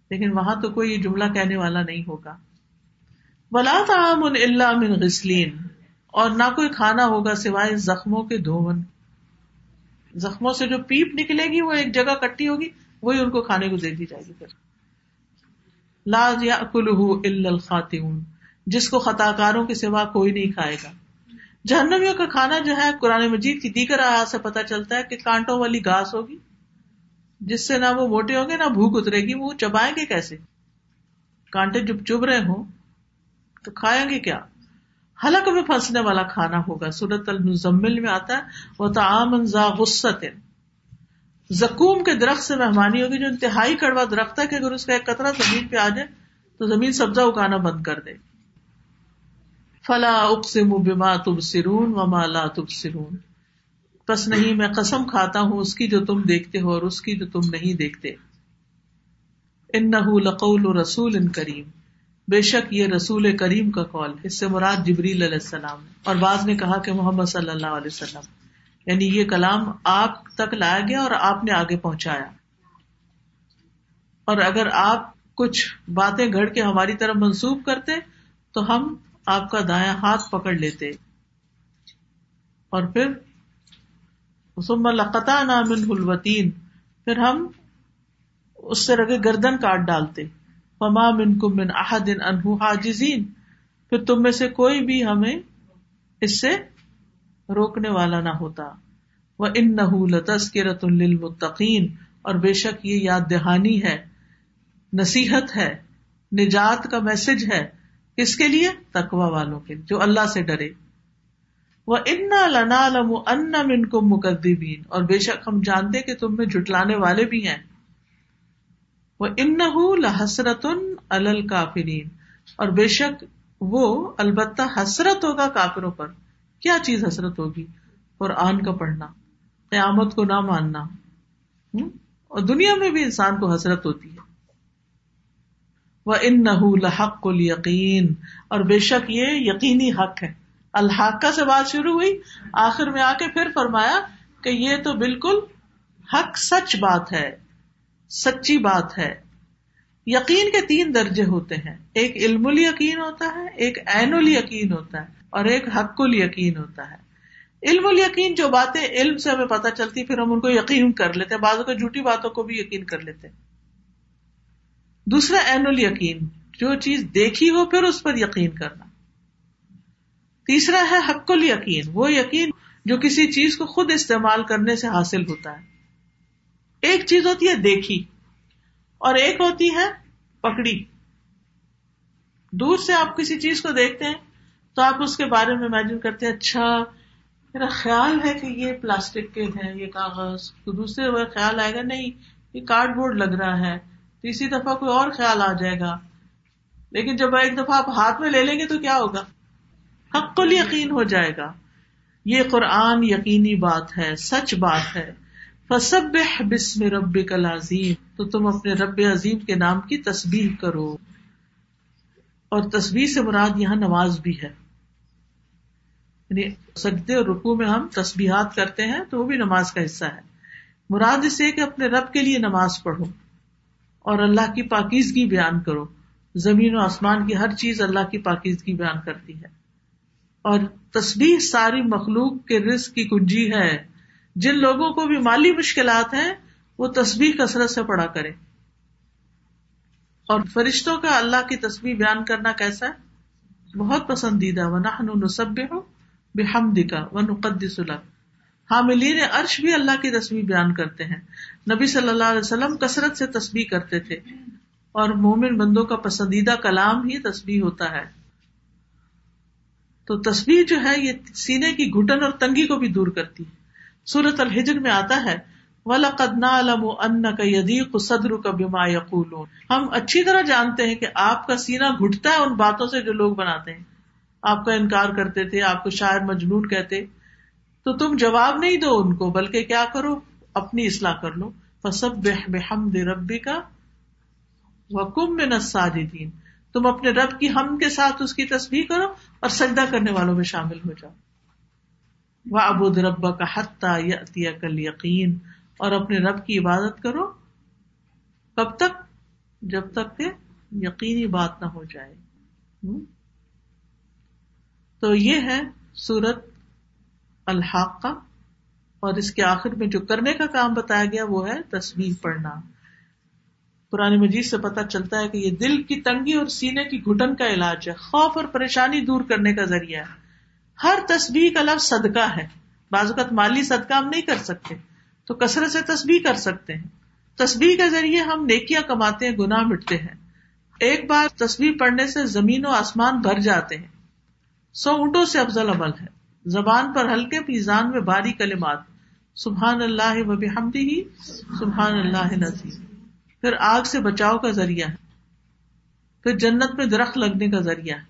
لیکن وہاں تو کوئی جملہ کہنے والا نہیں ہوگا۔ بلا تعام اللہ من غسلین اور نہ کوئی کھانا ہوگا سوائے زخموں کے دھون۔ زخموں سے جو پیپ نکلے گی، وہ ایک جگہ کٹی ہوگی، وہی ان کو کھانے کو دے دی جائے گی پھر۔ لاز یا الخاتون جس کو خطا کاروں کے سوا کوئی نہیں کھائے گا۔ جہنمیوں کا کھانا جو ہے، قرآن مجید کی دیگر آیا سے پتا چلتا ہے کہ کانٹوں والی گھاس ہوگی، جس سے نہ وہ موٹے ہوں گے، نہ بھوک اترے گی، وہ چبائیں گے کیسے؟ کانٹے جب چب رہے ہوں، تو کھائیں گے کیا؟ حلق میں پھنسنے والا کھانا ہوگا۔ سورت المزمل میں آتا ہے وہ تعام غصت زکوم کے درخت سے مہمانی ہوگی، جو انتہائی کڑوا درخت ہے کہ اگر اس کا ایک قطرہ زمین پہ آ جائے، تو زمین سبزہ اگانا بند کر دے۔ فلا اقسم بما تبصرون وما لا تبصرون۔ بس نہیں، میں قسم کھاتا ہوں اس کی جو تم دیکھتے ہو اور اس کی جو تم نہیں دیکھتے۔ انه لقول رسول کریم بے شک یہ رسول کریم کا قول۔ اس سے مراد جبریل علیہ السلام۔ اور بعض نے کہا کہ محمد صلی اللہ علیہ وسلم۔ یعنی یہ کلام آپ تک لایا گیا اور آپ نے آگے پہنچایا۔ اور اگر آپ کچھ باتیں گھڑ کے ہماری طرف منسوخ کرتے تو ہم آپ کا دایا ہاتھ پکڑ لیتے۔ اور پھر لقتا نامن الوتین، پھر ہم اس سے رگے گردن کاٹ ڈالتے۔ فما من کم من احدن انہو حاجزین، پھر تم میں سے کوئی بھی ہمیں اس سے روکنے والا نہ ہوتا۔ وہ ان نہ للمتقین اور بے شک یہ یاد دہانی ہے، نصیحت ہے، نجات کا میسج ہے کس کے لیے تقوا والوں کے جو اللہ سے ڈرے۔ وہ ان لنا لم ان من کو مقدبین اور بے شک ہم جانتے کہ تم میں جٹلانے والے بھی ہیں۔ وہ ان لحسرت الکافرین اور بے شک وہ البتہ حسرت ہوگا کافروں پر۔ کیا چیز حسرت ہوگی؟ قرآن کا پڑھنا، قیامت کو نہ ماننا اور دنیا میں بھی انسان کو حسرت ہوتی ہے۔ وہ ان نہ حق کو یقین اور بے شک یہ یقینی حق ہے۔ الحق سے بات شروع ہوئی، آخر میں آ کے پھر فرمایا کہ یہ تو بالکل حق سچ بات ہے، سچی بات ہے۔ یقین کے تین درجے ہوتے ہیں۔ ایک علم ال یقین ہوتا ہے، ایک عین ال یقین ہوتا ہے۔ اور ایک حق ال یقین ہوتا ہے۔ علم ال یقین جو باتیں علم سے ہمیں پتہ چلتی، پھر ہم ان کو یقین کر لیتے بعض کو جھوٹی باتوں کو بھی یقین کر لیتے دوسرا، عین ال یقین جو چیز دیکھی ہو، پھر اس پر یقین کرنا۔ تیسرا ہے حق ال یقین وہ یقین جو کسی چیز کو خود استعمال کرنے سے حاصل ہوتا ہے۔ ایک چیز ہوتی ہے دیکھی اور ایک ہوتی ہے پکڑی۔ دور سے آپ کسی چیز کو دیکھتے ہیں تو آپ اس کے بارے میں امیجن کرتے ہیں اچھا میرا خیال ہے کہ یہ پلاسٹک کے ہیں، یہ کاغذ۔ تو دوسرے وقت خیال آئے گا، نہیں، یہ کارڈ بورڈ لگ رہا ہے۔ تیسری دفعہ کوئی اور خیال آ جائے گا۔ لیکن جب ایک دفعہ آپ ہاتھ میں لے لیں گے تو کیا ہوگا؟ حق یقین ہو جائے گا۔ یہ قرآن یقینی بات ہے، سچ بات ہے۔ فسب بسم رب کل عظیم تو تم اپنے رب عظیم کے نام کی تصویر کرو۔ اور تصویر سے مراد یہاں نماز بھی ہے۔ یعنی سجدے اور رکو میں ہم تسبیحات کرتے ہیں تو وہ بھی نماز کا حصہ ہے۔ مراد اسے کہ اپنے رب کے لیے نماز پڑھو اور اللہ کی پاکیزگی بیان کرو۔ زمین و آسمان کی ہر چیز اللہ کی پاکیزگی بیان کرتی ہے۔ اور تصویر ساری مخلوق کے رزق کی کنجی ہے۔ جن لوگوں کو بھی مالی مشکلات ہیں، وہ تصویر کثرت سے پڑا کرے اور فرشتوں کا اللہ کی تصویر بیان کرنا کیسا ہے؟ بہت پسندیدہ۔ و نصب ہو بے کا و نقدس حاملین عرش بھی اللہ کی تصویر بیان کرتے ہیں۔ نبی صلی اللہ علیہ وسلم کثرت سے تصویر کرتے تھے۔ اور مومن بندوں کا پسندیدہ کلام ہی تصویر ہوتا ہے۔ تو تصویر جو ہے یہ سینے کی گھٹن اور تنگی کو بھی دور کرتی ہے۔ سورت الحجر میں آتا ہے ولا قدنا علم ان کا یدیق صدر کا بیما یقول ہم اچھی طرح جانتے ہیں کہ آپ کا سینا گھٹتا ہے ان باتوں سے جو لوگ بناتے ہیں۔ آپ کا انکار کرتے تھے، آپ کو شاعر مجنون کہتے۔ تو تم جواب نہیں دو ان کو، بلکہ کیا کرو؟ اپنی اصلاح کر لو۔ فسب بحمد ربی کا وکم میں نساجدین تم اپنے رب کی ہم کے ساتھ اس کی تصویر کرو اور سجدہ کرنے والوں میں شامل ہو جاؤ۔ وہ ابود ربا کا حتیٰ یا کل یقین اور اپنے رب کی عبادت کرو۔ کب تک؟ جب تک کہ یقینی بات نہ ہو جائے۔ تو یہ ہے سورت الحاق کا اور اس کے آخر میں جو کرنے کا کام بتایا گیا وہ ہے تصویر پڑھنا۔ پرانی مجید سے پتا چلتا ہے کہ یہ دل کی تنگی اور سینے کی گٹن کا علاج ہے۔ خوف اور پریشانی دور کرنے کا ذریعہ ہے۔ ہر تصویر کا لفظ صدقہ ہے۔ بعض اوقات مالی صدقہ ہم نہیں کر سکتے، تو کثرت سے تصویر کر سکتے ہیں۔ تصویر کے ذریعے ہم نیکیاں کماتے ہیں، گناہ مٹتے ہیں۔ ایک بار تصویر پڑھنے سے زمین و آسمان بھر جاتے ہیں۔ سو اونٹوں سے افضل عمل ہے۔ زبان پر ہلکے پیزان میں باری کلمات۔ سبحان اللہ و ہی سبحان اللہ نظیر پھر آگ سے بچاؤ کا ذریعہ ہے۔ پھر جنت میں درخت لگنے کا ذریعہ ہے۔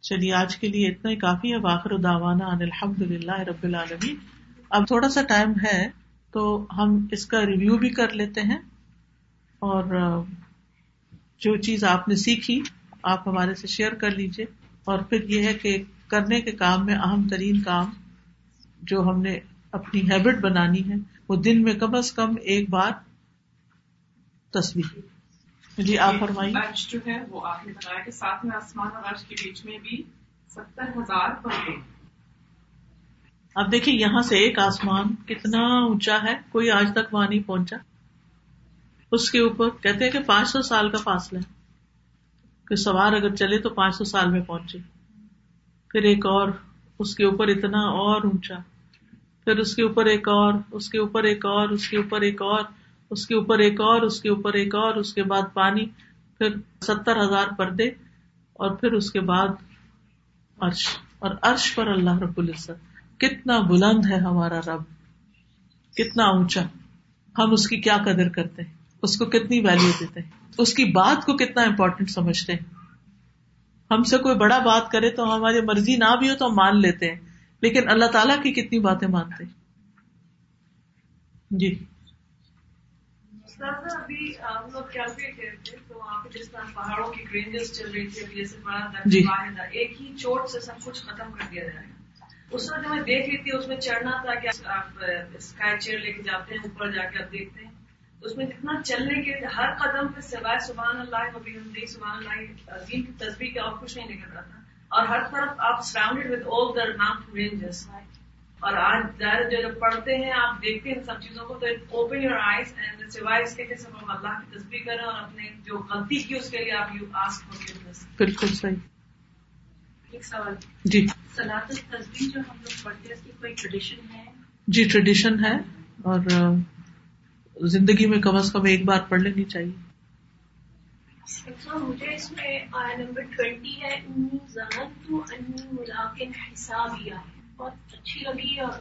چلیے، آج کے لیے اتنا ہی کافی ہے۔ باخر داوانا الحمد للہ رب العالمین۔ اب تھوڑا سا ٹائم ہے تو ہم اس کا ریویو بھی کر لیتے ہیں۔ اور جو چیز آپ نے سیکھی، آپ ہمارے سے شیئر کر لیجیے اور پھر یہ ہے کہ کرنے کے کام میں اہم ترین کام جو ہم نے اپنی ہیبٹ بنانی ہے وہ دن میں کم از کم ایک بار تصویر جی آپ فرمائیے۔ جو ہے وہ آپ نے بتایا کہ ساتھ میں آسمان اور عرش کے بیچ میں بھی ستر ہزار پردے اب دیکھیے یہاں سے ایک آسمان کتنا اونچا ہے کوئی آج تک وہاں نہیں پہنچا۔ اس کے اوپر کہتے ہیں کہ پانچ سو سال کا فاصلہ ہے۔ کہ سوار اگر چلے تو پانچ سو سال میں پہنچے۔ پھر ایک اور اس کے اوپر اتنا اور اونچا۔ پھر اس کے اوپر ایک اور، اس کے اوپر ایک اور، اس کے اوپر ایک اور، اس کے اوپر ایک اور، اس کے اوپر ایک اور، اس کے بعد پانی، پھر ستر ہزار پردے، اور پھر اس کے بعد عرش۔ اور عرش پر اللہ رب العزت۔ کتنا بلند ہے ہمارا رب۔ کتنا اونچا۔ ہم اس کی کیا قدر کرتے ہیں؟ اس کو کتنی ویلو دیتے ہیں؟ اس کی بات کو کتنا امپورٹینٹ سمجھتے ہیں؟ ہم سے کوئی بڑا بات کرے تو ہماری مرضی نہ بھی ہو تو ہم مان لیتے ہیں لیکن اللہ تعالیٰ کی کتنی باتیں مانتے ہیں؟ جی۔ ابھی ہم لوگ کیا تھے تو وہاں پہ جس طرح پہاڑوں کی رینجز چل رہی تھی جیسے بڑا جی۔ ایک ہی چوٹ سے سب کچھ ختم کر دیا جائے اس وقت میں دیکھ رہی تھی اس میں چڑھنا تھا کہ آپ اسکائی چیئر لے کے جاتے ہیں اوپر جا کے آپ دیکھتے ہیں۔ اس میں کتنا چلنے کے ہر قدم پہ سوائے سبحان اللہ حمدی سبحان اللہ عظیم کی تصویر کا اور کچھ نہیں نکل رہا تھا۔ اور ہر طرف آپ surrounded with all the mount ranges اور آج جو جب پڑھتے ہیں آپ دیکھتے ہیں سب چیزوں کو تو اوپن یور آئیز اینڈ سوائے اس کے کہ سب ہم اللہ کی تصویر کریں اور اپنے جو غلطی کی اس کے لیے آپ یو آسک فور بالکل صحیح۔ ایک سوال۔ جی۔ سلاد تصویر جو ہم لوگ پڑھتے ہیں اس کی کوئی ٹریڈیشن ہے؟ جی ٹریڈیشن ہے اور زندگی میں کم از کم ایک بار پڑھ لینی چاہیے۔ مجھے اس میں آیا نمبر ٹوینٹی ہے بہت اچھی لگی اور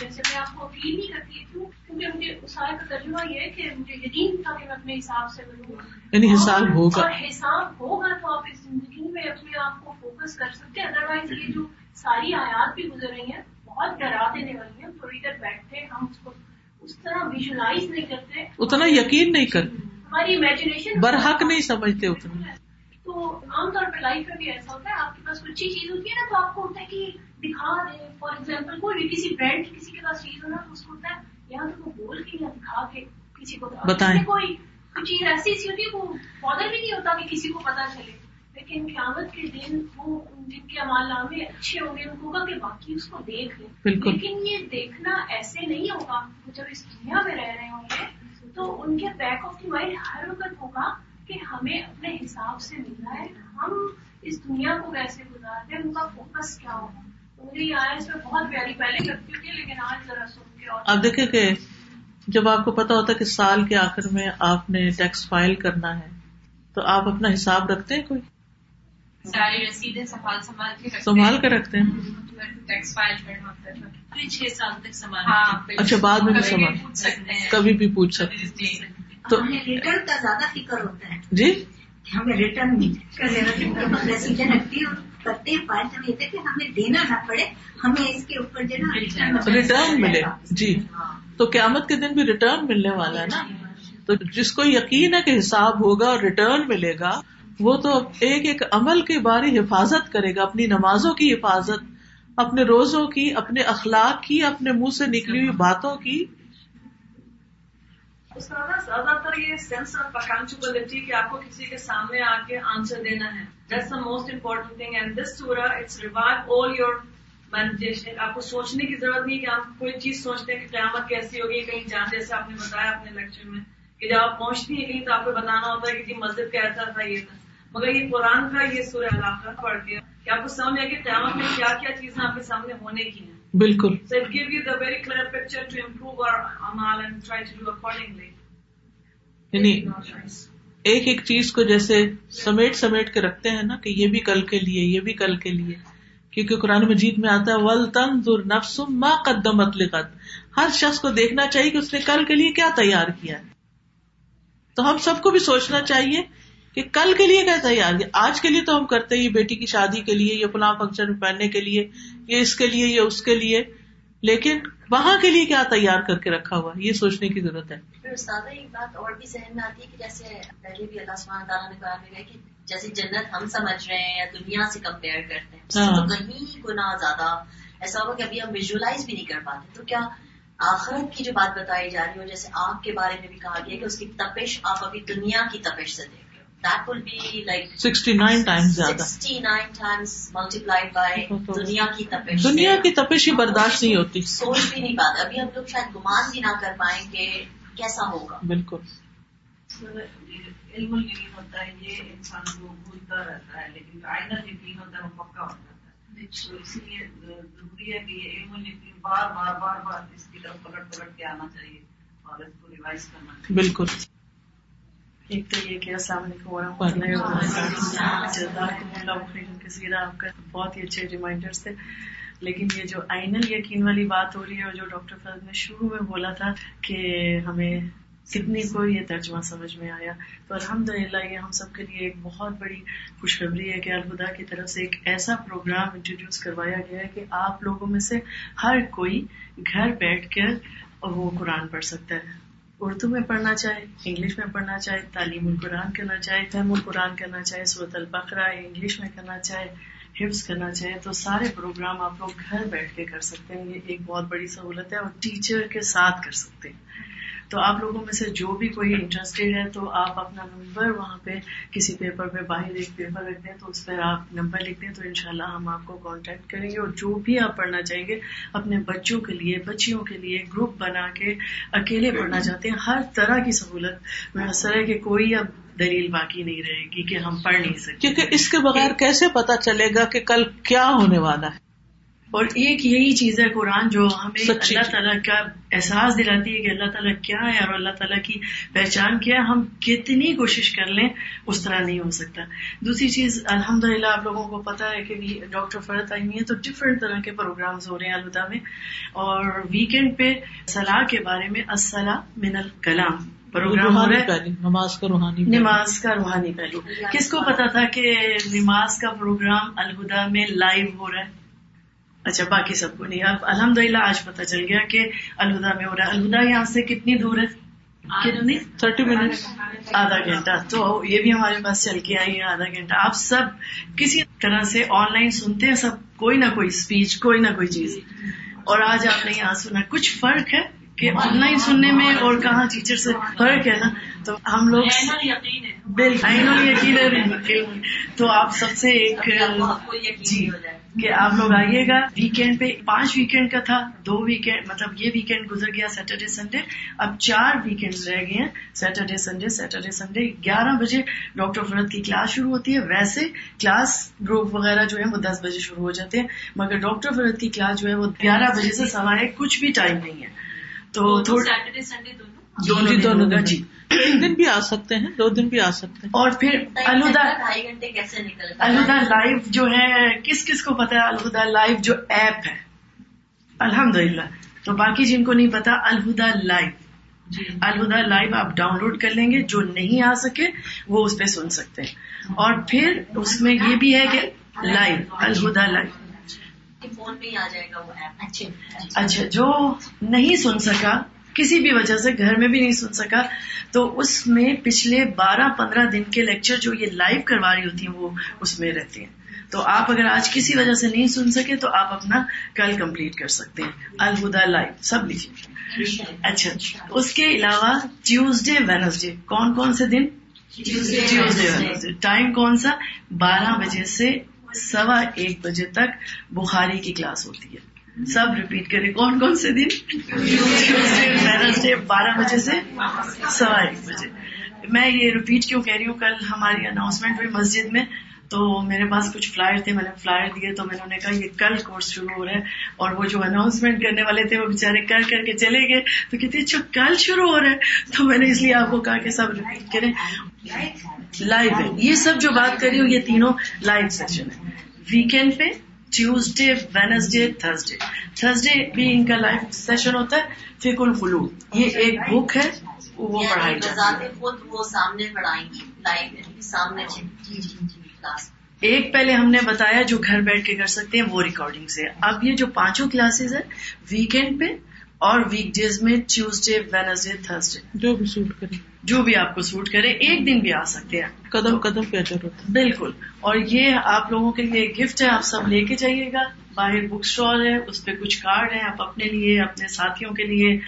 جیسے میں آپ کو اپیل نہیں کرتی ہوں کیونکہ مجھے اس آئے کا ترجمہ یہ ہے کہ مجھے یقین تھا کہ میں اپنے حساب سے بنوں یعنی حساب ہوگا۔ اور حساب ہوگا تو آپ اس زندگی میں اپنے آپ کو فوکس کر سکتے ہیں۔ ادر وائز یہ جو ساری آیات بھی گزر رہی ہیں بہت ڈرا دینے والی ہیں۔ تھوڑی دیر بیٹھتے ہم اس کو اس طرح ویژلائز نہیں کرتے. اتنا یقین نہیں کرتے. ہماری امیجنیشن برحق نہیں سمجھتے اتنا. تو عام طور پہ لائف میں بھی ایسا ہوتا ہے آپ کے پاس کوئی اچھی چیز ہوتی ہے نا تو آپ کو ہوتا ہے کہ دکھا دیں فار ایگزامپل کوئی بھی کسی برانڈ کسی کے پاس چیز ہونا تو اس کو ہوتا ہے یہاں تو وہ بول کے یا دکھا کے کسی کو بتائیں. کوئی چیز ایسی ایسی ہوتی ہے وہ بادر بھی نہیں ہوتا کہ کسی کو پتا چلے. لیکن قیامت کے دن وہ جن کے امال نامے اچھے ہوں گے ان کو کہ باقی اس کو دیکھ لیں۔ لیکن یہ دیکھنا ایسے نہیں ہوگا۔ جب اس دنیا میں رہ رہے ہوں گے تو ان کے بیک آف دی مائنڈ ہر وقت ہوگا کہ ہمیں اپنے حساب سے ملنا ہے۔ ہم اس دنیا کو کیسے گزارتے ہیں؟ ان کا فوکس کیا ہوگا؟ مجھے اس میں بہت پہلے کرتی لیکن آج ذرا سن کے اب دیکھیں کہ جب آپ کو پتا ہوتا ہے کہ سال کے آخر میں آپ نے ٹیکس فائل کرنا ہے تو آپ اپنا حساب رکھتے ہیں کوئی؟ ساری رسیدیں سنبھال سنبھال کے سنبھال کے رکھتے ہیں؟ ٹیکس فائل کرنا ہوتا ہے چھ سال تک سنبھال ہاں اچھا بعد میں بھی سنبھال کبھی بھی پوچھ سکتے جی۔ تو ہمیں ریٹرن کا زیادہ فکر ہوتا ہے۔ جی؟ ہمیں ریٹرن رسیدیں رکھتی اور کرتے فائل ہمیں یہ کہ ہمیں دینا نہ پڑے ہمیں اس کے اوپر جو نا ریٹرن ملے۔ جی۔ تو قیامت کے دن بھی ریٹرن ملنے والا ہے نا؟ تو جس کو یقین ہے کہ حساب ہوگا اور ریٹرن ملے گا وہ تو ایک ایک عمل کے بارے حفاظت کرے گا، اپنی نمازوں کی حفاظت، اپنے روزوں کی، اپنے اخلاق کی، اپنے منہ سے نکلی ہوئی باتوں کی۔ زیادہ تر یہ سینس آف اکاؤنٹیبلٹی کہ آپ کو کسی کے سامنے آ کے آنسر دینا ہے۔ That's the most important thing and this سورا it's review all your management آپ کو سوچنے کی ضرورت نہیں کہ آپ کوئی چیز سوچتے ہیں کہ قیامت کیسی ہوگی، کہیں جان جیسے آپ نے بتایا اپنے لیکچر میں کہ جب آپ پہنچتی ہیں کہیں تو آپ کو بتانا ہوتا ہے کہ جی مسجد کیسا تھا، یہ تھا۔ مگر یہ قرآن کا یہ سورہ علاقہ پڑھ کے کہ آپ کو سمجھ آئے کہ قیامت میں کیا کیا چیزیں آپ کے سامنے ہونے کی ہیں۔ بالکل۔ So it give you the very clear picture to improve اور امال and try to do accordingly یعنی ایک ایک چیز کو جیسے سمیٹ سمیٹ کے رکھتے ہیں نا کہ یہ بھی کل کے لیے یہ بھی کل کے لیے۔ کیونکہ قرآن مجید میں آتا ہے ول تن در نفس ما قدمت لقت ہر شخص کو دیکھنا چاہیے کہ اس نے کل کے لیے کیا تیار کیا ہے۔ تو ہم سب کو بھی سوچنا چاہیے کہ کل کے لیے کیا تیار کیا آج کے لیے تو ہم کرتے یہ بیٹی کی شادی کے لیے یہ فلاں فنکشن میں پہننے کے لیے یہ اس کے لیے یہ اس کے لیے۔ لیکن وہاں کے لیے کیا تیار کر کے رکھا ہوا یہ سوچنے کی ضرورت ہے۔ پھر زیادہ ایک بات اور بھی ذہن میں آتی ہے کہ جیسے پہلے بھی اللہ سبحانہ تعالیٰ نے کہا ہے کہ جیسے جنت ہم سمجھ رہے ہیں یا دنیا سے کمپیئر کرتے ہیں ہاں۔ تو کہیں گنا زیادہ ایسا ہوگا کہ ابھی ہم ویژلائز بھی نہیں کر پاتے۔ تو کیا آخرت کی جو بات بتائی جا رہی ہو جیسے آگ کے بارے میں بھی کہا گیا کہ اس کی تپش آپ ابھی دنیا کی تپش سے دیکھ زیادہ دنیا کی تپش دنیا کی تپش ہی برداشت نہیں ہوتی سوچ بھی نہیں پاتے ابھی ہم لوگ شاید گمان بھی نہ کر پائیں کہ کیسا ہوگا بالکل علم یقین ہوتا ہے یہ انسان کو بھولتا رہتا ہے لیکن آئینہ یقین ہوتا ہے وہ پکا ہو جاتا ہے تو اسی لیے ضروری ہے کہ یہ علم یقین بار بار بار بار اس کی طرف پلٹ پلٹ کے آنا چاہیے اور اس کو ریوائز کرنا چاہیے بالکل ایک تو یہ کہ السلام علیکم ورحمۃ اللہ وبرکاتہ۔ آپ کا بہت ہی اچھے ریمائنڈرس تھے۔ لیکن یہ جو آئین یقین والی بات ہو رہی ہے اور جو ڈاکٹر فض نے شروع میں بولا تھا کہ ہمیں کتنی کو یہ ترجمہ سمجھ میں آیا۔ تو الحمد للہ یہ ہم سب کے لیے ایک بہت بڑی خوشخبری ہے کہ الخدا کی طرف سے ایک ایسا پروگرام انٹروڈیوس کروایا گیا ہے کہ آپ لوگوں میں سے ہر کوئی گھر بیٹھ کر وہ قرآن پڑھ سکتا ہے۔ اردو میں پڑھنا چاہے، انگلش میں پڑھنا چاہے، تعلیم القرآن کرنا چاہے، فہم القرآن کرنا چاہے صورت البقرا انگلش میں کرنا چاہے، حفظ کرنا چاہے، تو سارے پروگرام آپ لوگ گھر بیٹھ کے کر سکتے ہیں۔ یہ ایک بہت بڑی سہولت ہے اور ٹیچر کے ساتھ کر سکتے ہیں۔ تو آپ لوگوں میں سے جو بھی کوئی انٹرسٹیڈ ہے تو آپ اپنا نمبر وہاں پہ کسی پیپر پہ باہر ایک پیپر رکھتے ہیں تو اس پہ آپ نمبر لکھتے ہیں تو انشاءاللہ ہم آپ کو کانٹیکٹ کریں گے اور جو بھی آپ پڑھنا چاہیں گے اپنے بچوں کے لیے، بچیوں کے لیے گروپ بنا کے اکیلے پڑھنا چاہتے ہیں۔ ہر طرح کی سہولت میسر ہے کہ کوئی اب دلیل باقی نہیں رہے گی کہ ہم پڑھ نہیں سکتے۔ کیونکہ اس کے بغیر کیسے پتا چلے گا کہ کل کیا ہونے والا ہے؟ اور ایک یہی چیز ہے قرآن جو ہمیں اللہ تعالیٰ کا احساس دلاتی ہے کہ اللہ تعالیٰ کیا ہے اور اللہ تعالیٰ کی پہچان کیا ہے ہم کتنی کوشش کر لیں اس طرح نہیں ہو سکتا۔ دوسری چیز الحمد للہ آپ لوگوں کو پتا ہے کہ ڈاکٹر فرت آئی ہے تو ڈفرینٹ طرح کے پروگرامز ہو رہے ہیں الوداع میں۔ اور ویکینڈ پہ صلاح کے بارے میں السلام من الکلام۔ پروگرام ہو رہا ہے۔ نماز کا روحانی نماز کا روحانی پہلو۔ کس کو پتا تھا کہ نماز کا پروگرام الہدا میں لائیو ہو رہا ہے؟ اچھا باقی سب کو نہیں۔ اب الحمد للہ آج پتا چل گیا کہ الہدا میں ہو رہا ہے۔ الہدا یہاں سے کتنی دور ہے؟ کتنی؟ تھرٹی منٹ آدھا گھنٹہ۔ تو یہ بھی ہمارے پاس چل کے آئی ہے آدھا گھنٹہ۔ آپ سب کسی طرح سے آن لائن سنتے ہیں؟ سب کوئی نہ کوئی اسپیچ کوئی نہ کوئی چیز۔ اور آج آپ نے یہاں سنا کچھ فرق ہے؟ کہ آن لائن سننے میں اور کہاں ٹیچر سے فرق ہے نا تو ہم لوگ بالکل یقین ہے تو آپ سب سے ایک جی کہ آپ لوگ آئیے گا۔ ویکینڈ پہ پانچ ویکینڈ کا تھا دو ویکینڈ مطلب یہ ویکینڈ گزر گیا سیٹرڈے سنڈے اب چار ویکینڈ رہ گئے ہیں سیٹرڈے سنڈے سیٹرڈے سنڈے گیارہ بجے ڈاکٹر فرد کی کلاس شروع ہوتی ہے۔ ویسے کلاس گروپ وغیرہ جو ہے وہ دس بجے شروع ہو جاتے ہیں مگر ڈاکٹر فرد کی کلاس جو ہے وہ گیارہ بجے سے سوائے کچھ بھی ٹائم نہیں ہے۔ تو سیٹرڈے سنڈے دونوں؟ دونوں کا جی۔ ایک دن بھی آ سکتے ہیں دو دن بھی آ سکتے ہیں۔ اور پھر الدا ڈھائی گھنٹے کیسے نکل الدا لائیو جو ہے کس کس کو پتا ہے؟ الہدا لائیو جو ایپ ہے۔ الحمد للہ تو باقی جن کو نہیں پتا الہدا لائیو۔ الہدا لائیو آپ ڈاؤن لوڈ کر لیں گے جو نہیں آ سکے وہ اس پہ سن سکتے ہیں۔ اور پھر اس میں یہ بھی ہے کہ لائیو الہدا لائیو۔ فون پہ ہی آ جائے گا وہ ایپ اچھا. جو نہیں سن سکا کسی بھی وجہ سے گھر میں بھی نہیں سن سکا تو اس میں پچھلے بارہ پندرہ دن کے لیکچر جو یہ لائیو کروا رہی ہوتی ہیں وہ اس میں رہتے ہیں۔ تو آپ اگر آج کسی وجہ سے نہیں سن سکے تو آپ اپنا کل کمپلیٹ کر سکتے ہیں۔ الہدا لائیو سب لکھیے۔ اچھا اس کے علاوہ ٹیوزڈے وینسڈے کون کون سے دن؟ ٹیوزڈے وینسڈے ٹائم کون سا؟ بارہ بجے سے سوا ایک بجے تک بخاری کی کلاس ہوتی ہے۔ سب ریپیٹ کرے کون کون سے دن؟ وینسڈے بارہ بجے سے سوا ایک بجے۔ میں یہ ریپیٹ کیوں کہہ رہی ہوں؟ کل ہماری اناؤنسمنٹ ہوئی مسجد میں۔ تو میرے پاس کچھ فلائر تھے میں نے فلائر دیے تو میں نے کہا یہ کل کورس شروع ہو رہا ہے اور وہ جو اناؤنسمنٹ کرنے والے تھے وہ بےچارے کر کر کے چلے گئے۔ تو کہتے اچھا کل شروع ہو رہا ہے۔ تو میں نے اس لیے آپ کو کہا کہ سب ریپیٹ کریں۔ لائیو ہے۔ یہ سب جو بات کر رہی ہوں یہ تینوں لائیو سیشن ہے ویکینڈ پہ ٹیوزڈے وینسڈے تھرسڈے تھرسڈے بھی ان کا لائف سیشن ہوتا ہے فیک الفلو یہ ایک بک ہے وہ یعنی پڑھائی جاتی خود وہ سامنے پڑھائیں گی لائو سامنے ایک پہلے ہم نے بتایا جو گھر بیٹھ کے کر سکتے ہیں وہ ریکارڈنگ سے اب یہ جو پانچوں کلاسز ہیں ویکینڈ پہ اور ویک ڈیز میں ٹیوزڈے وینسڈے تھرسڈے جو بھی سوٹ کرے جو بھی آپ کو سوٹ کرے ایک دن بھی آ سکتے ہیں۔ قدم قدم پہ ضرورت بالکل۔ اور یہ آپ لوگوں کے لیے گفٹ ہے آپ سب لے کے جائیے گا۔ باہر بک اسٹال ہے اس پہ کچھ کارڈ ہے آپ اپنے لیے اپنے ساتھیوں کے لیے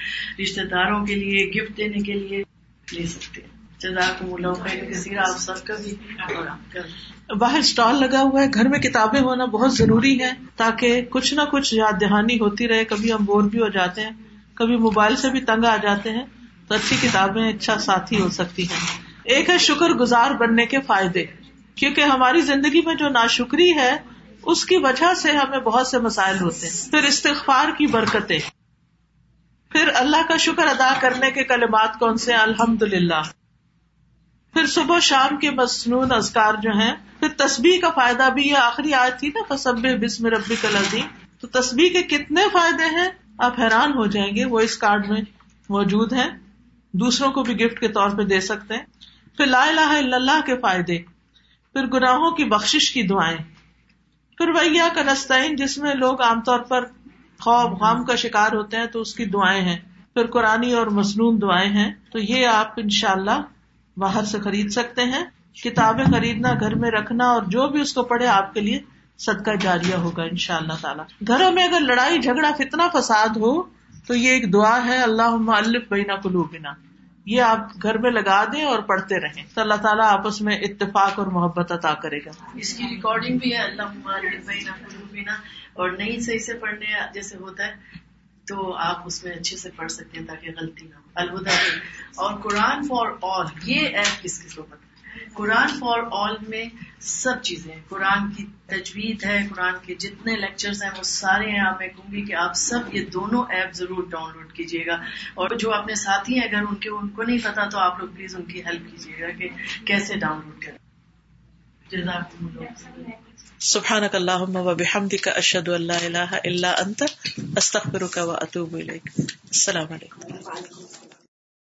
رشتے داروں کے لیے گفٹ دینے کے لیے لے سکتے ہیں۔ آپ سب کا بھی باہر اسٹال لگا ہوا ہے، گھر میں کتابیں ہونا بہت ضروری ہے تاکہ کچھ نہ کچھ یاد دہانی ہوتی رہے۔ کبھی ہم بور بھی ہو جاتے ہیں، کبھی موبائل سے بھی تنگ آ جاتے ہیں، تو اچھی کتابیں اچھا ساتھی ہو سکتی ہیں۔ ایک ہے شکر گزار بننے کے فائدے، کیونکہ ہماری زندگی میں جو ناشکری ہے، اس کی وجہ سے ہمیں بہت سے مسائل ہوتے ہیں۔ پھر استغفار کی برکتیں۔ پھر اللہ کا شکر ادا کرنے کے کلمات کون سے؟ الحمد للہ پھر صبح شام کے مصنون ازکار جو ہیں، پھر تصبیح کا فائدہ بھی یہ آخری آئے تھی نا فصب بسم ربی کلزیم تو تصبیح کے کتنے فائدے ہیں؟ آپ حیران ہو جائیں گے، وہ اس کارڈ میں موجود ہیں۔ دوسروں کو بھی گفٹ کے طور پہ دے سکتے ہیں۔ پھر لا الہ الا اللہ کے فائدے۔ پھر گناہوں کی بخش کی دعائیں۔ پھر ویا کا نستعین، جس میں لوگ عام طور پر خواب غام کا شکار ہوتے ہیں، تو اس کی دعائیں ہیں۔ پھر قرآن اور مصنون دعائیں ہیں۔ تو یہ آپ ان شاء اللہ باہر سے خرید سکتے ہیں، کتابیں خریدنا، گھر میں رکھنا اور جو بھی اس کو پڑھے، آپ کے لیے صدقہ جاریہ ہوگا ان شاء اللہ تعالیٰ۔ گھروں میں اگر لڑائی، جھگڑا فتنا فساد ہو، تو یہ ایک دعا ہے اللہ الف بینا کلو بنا یہ آپ گھر میں لگا دیں اور پڑھتے رہیں۔ تو اللہ تعالیٰ آپس میں اتفاق اور محبت عطا کرے گا۔ اس کی ریکارڈنگ بھی ہے اللہ اور نہیں صحیح سے پڑھنے، جیسے ہوتا ہے تو آپ اس میں اچھے سے پڑھ سکتے ہیں تاکہ غلطی نہ ہو۔ الوداع۔ اور قرآن فار آل، یہ ایپ کس کس کو پتا قرآن فار آل میں سب چیزیں قرآن کی تجوید ہے، قرآن کے جتنے لیکچرز ہیں، وہ سارے ہیں۔ آپ میں کہوں گی کہ آپ سب یہ دونوں ایپ ضرور ڈاؤن لوڈ کیجیے گا۔ اور جو اپنے ساتھی ہیں، اگر ان کے ان کو نہیں پتا تو آپ لوگ پلیز ان کی ہیلپ کیجیے گا کہ کیسے ڈاؤن لوڈ کریں۔ جزاک سبحانك اللهم وبحمدك اشهد ان لا اله الا انت استغفرك واتوب اليك السلام علیکم.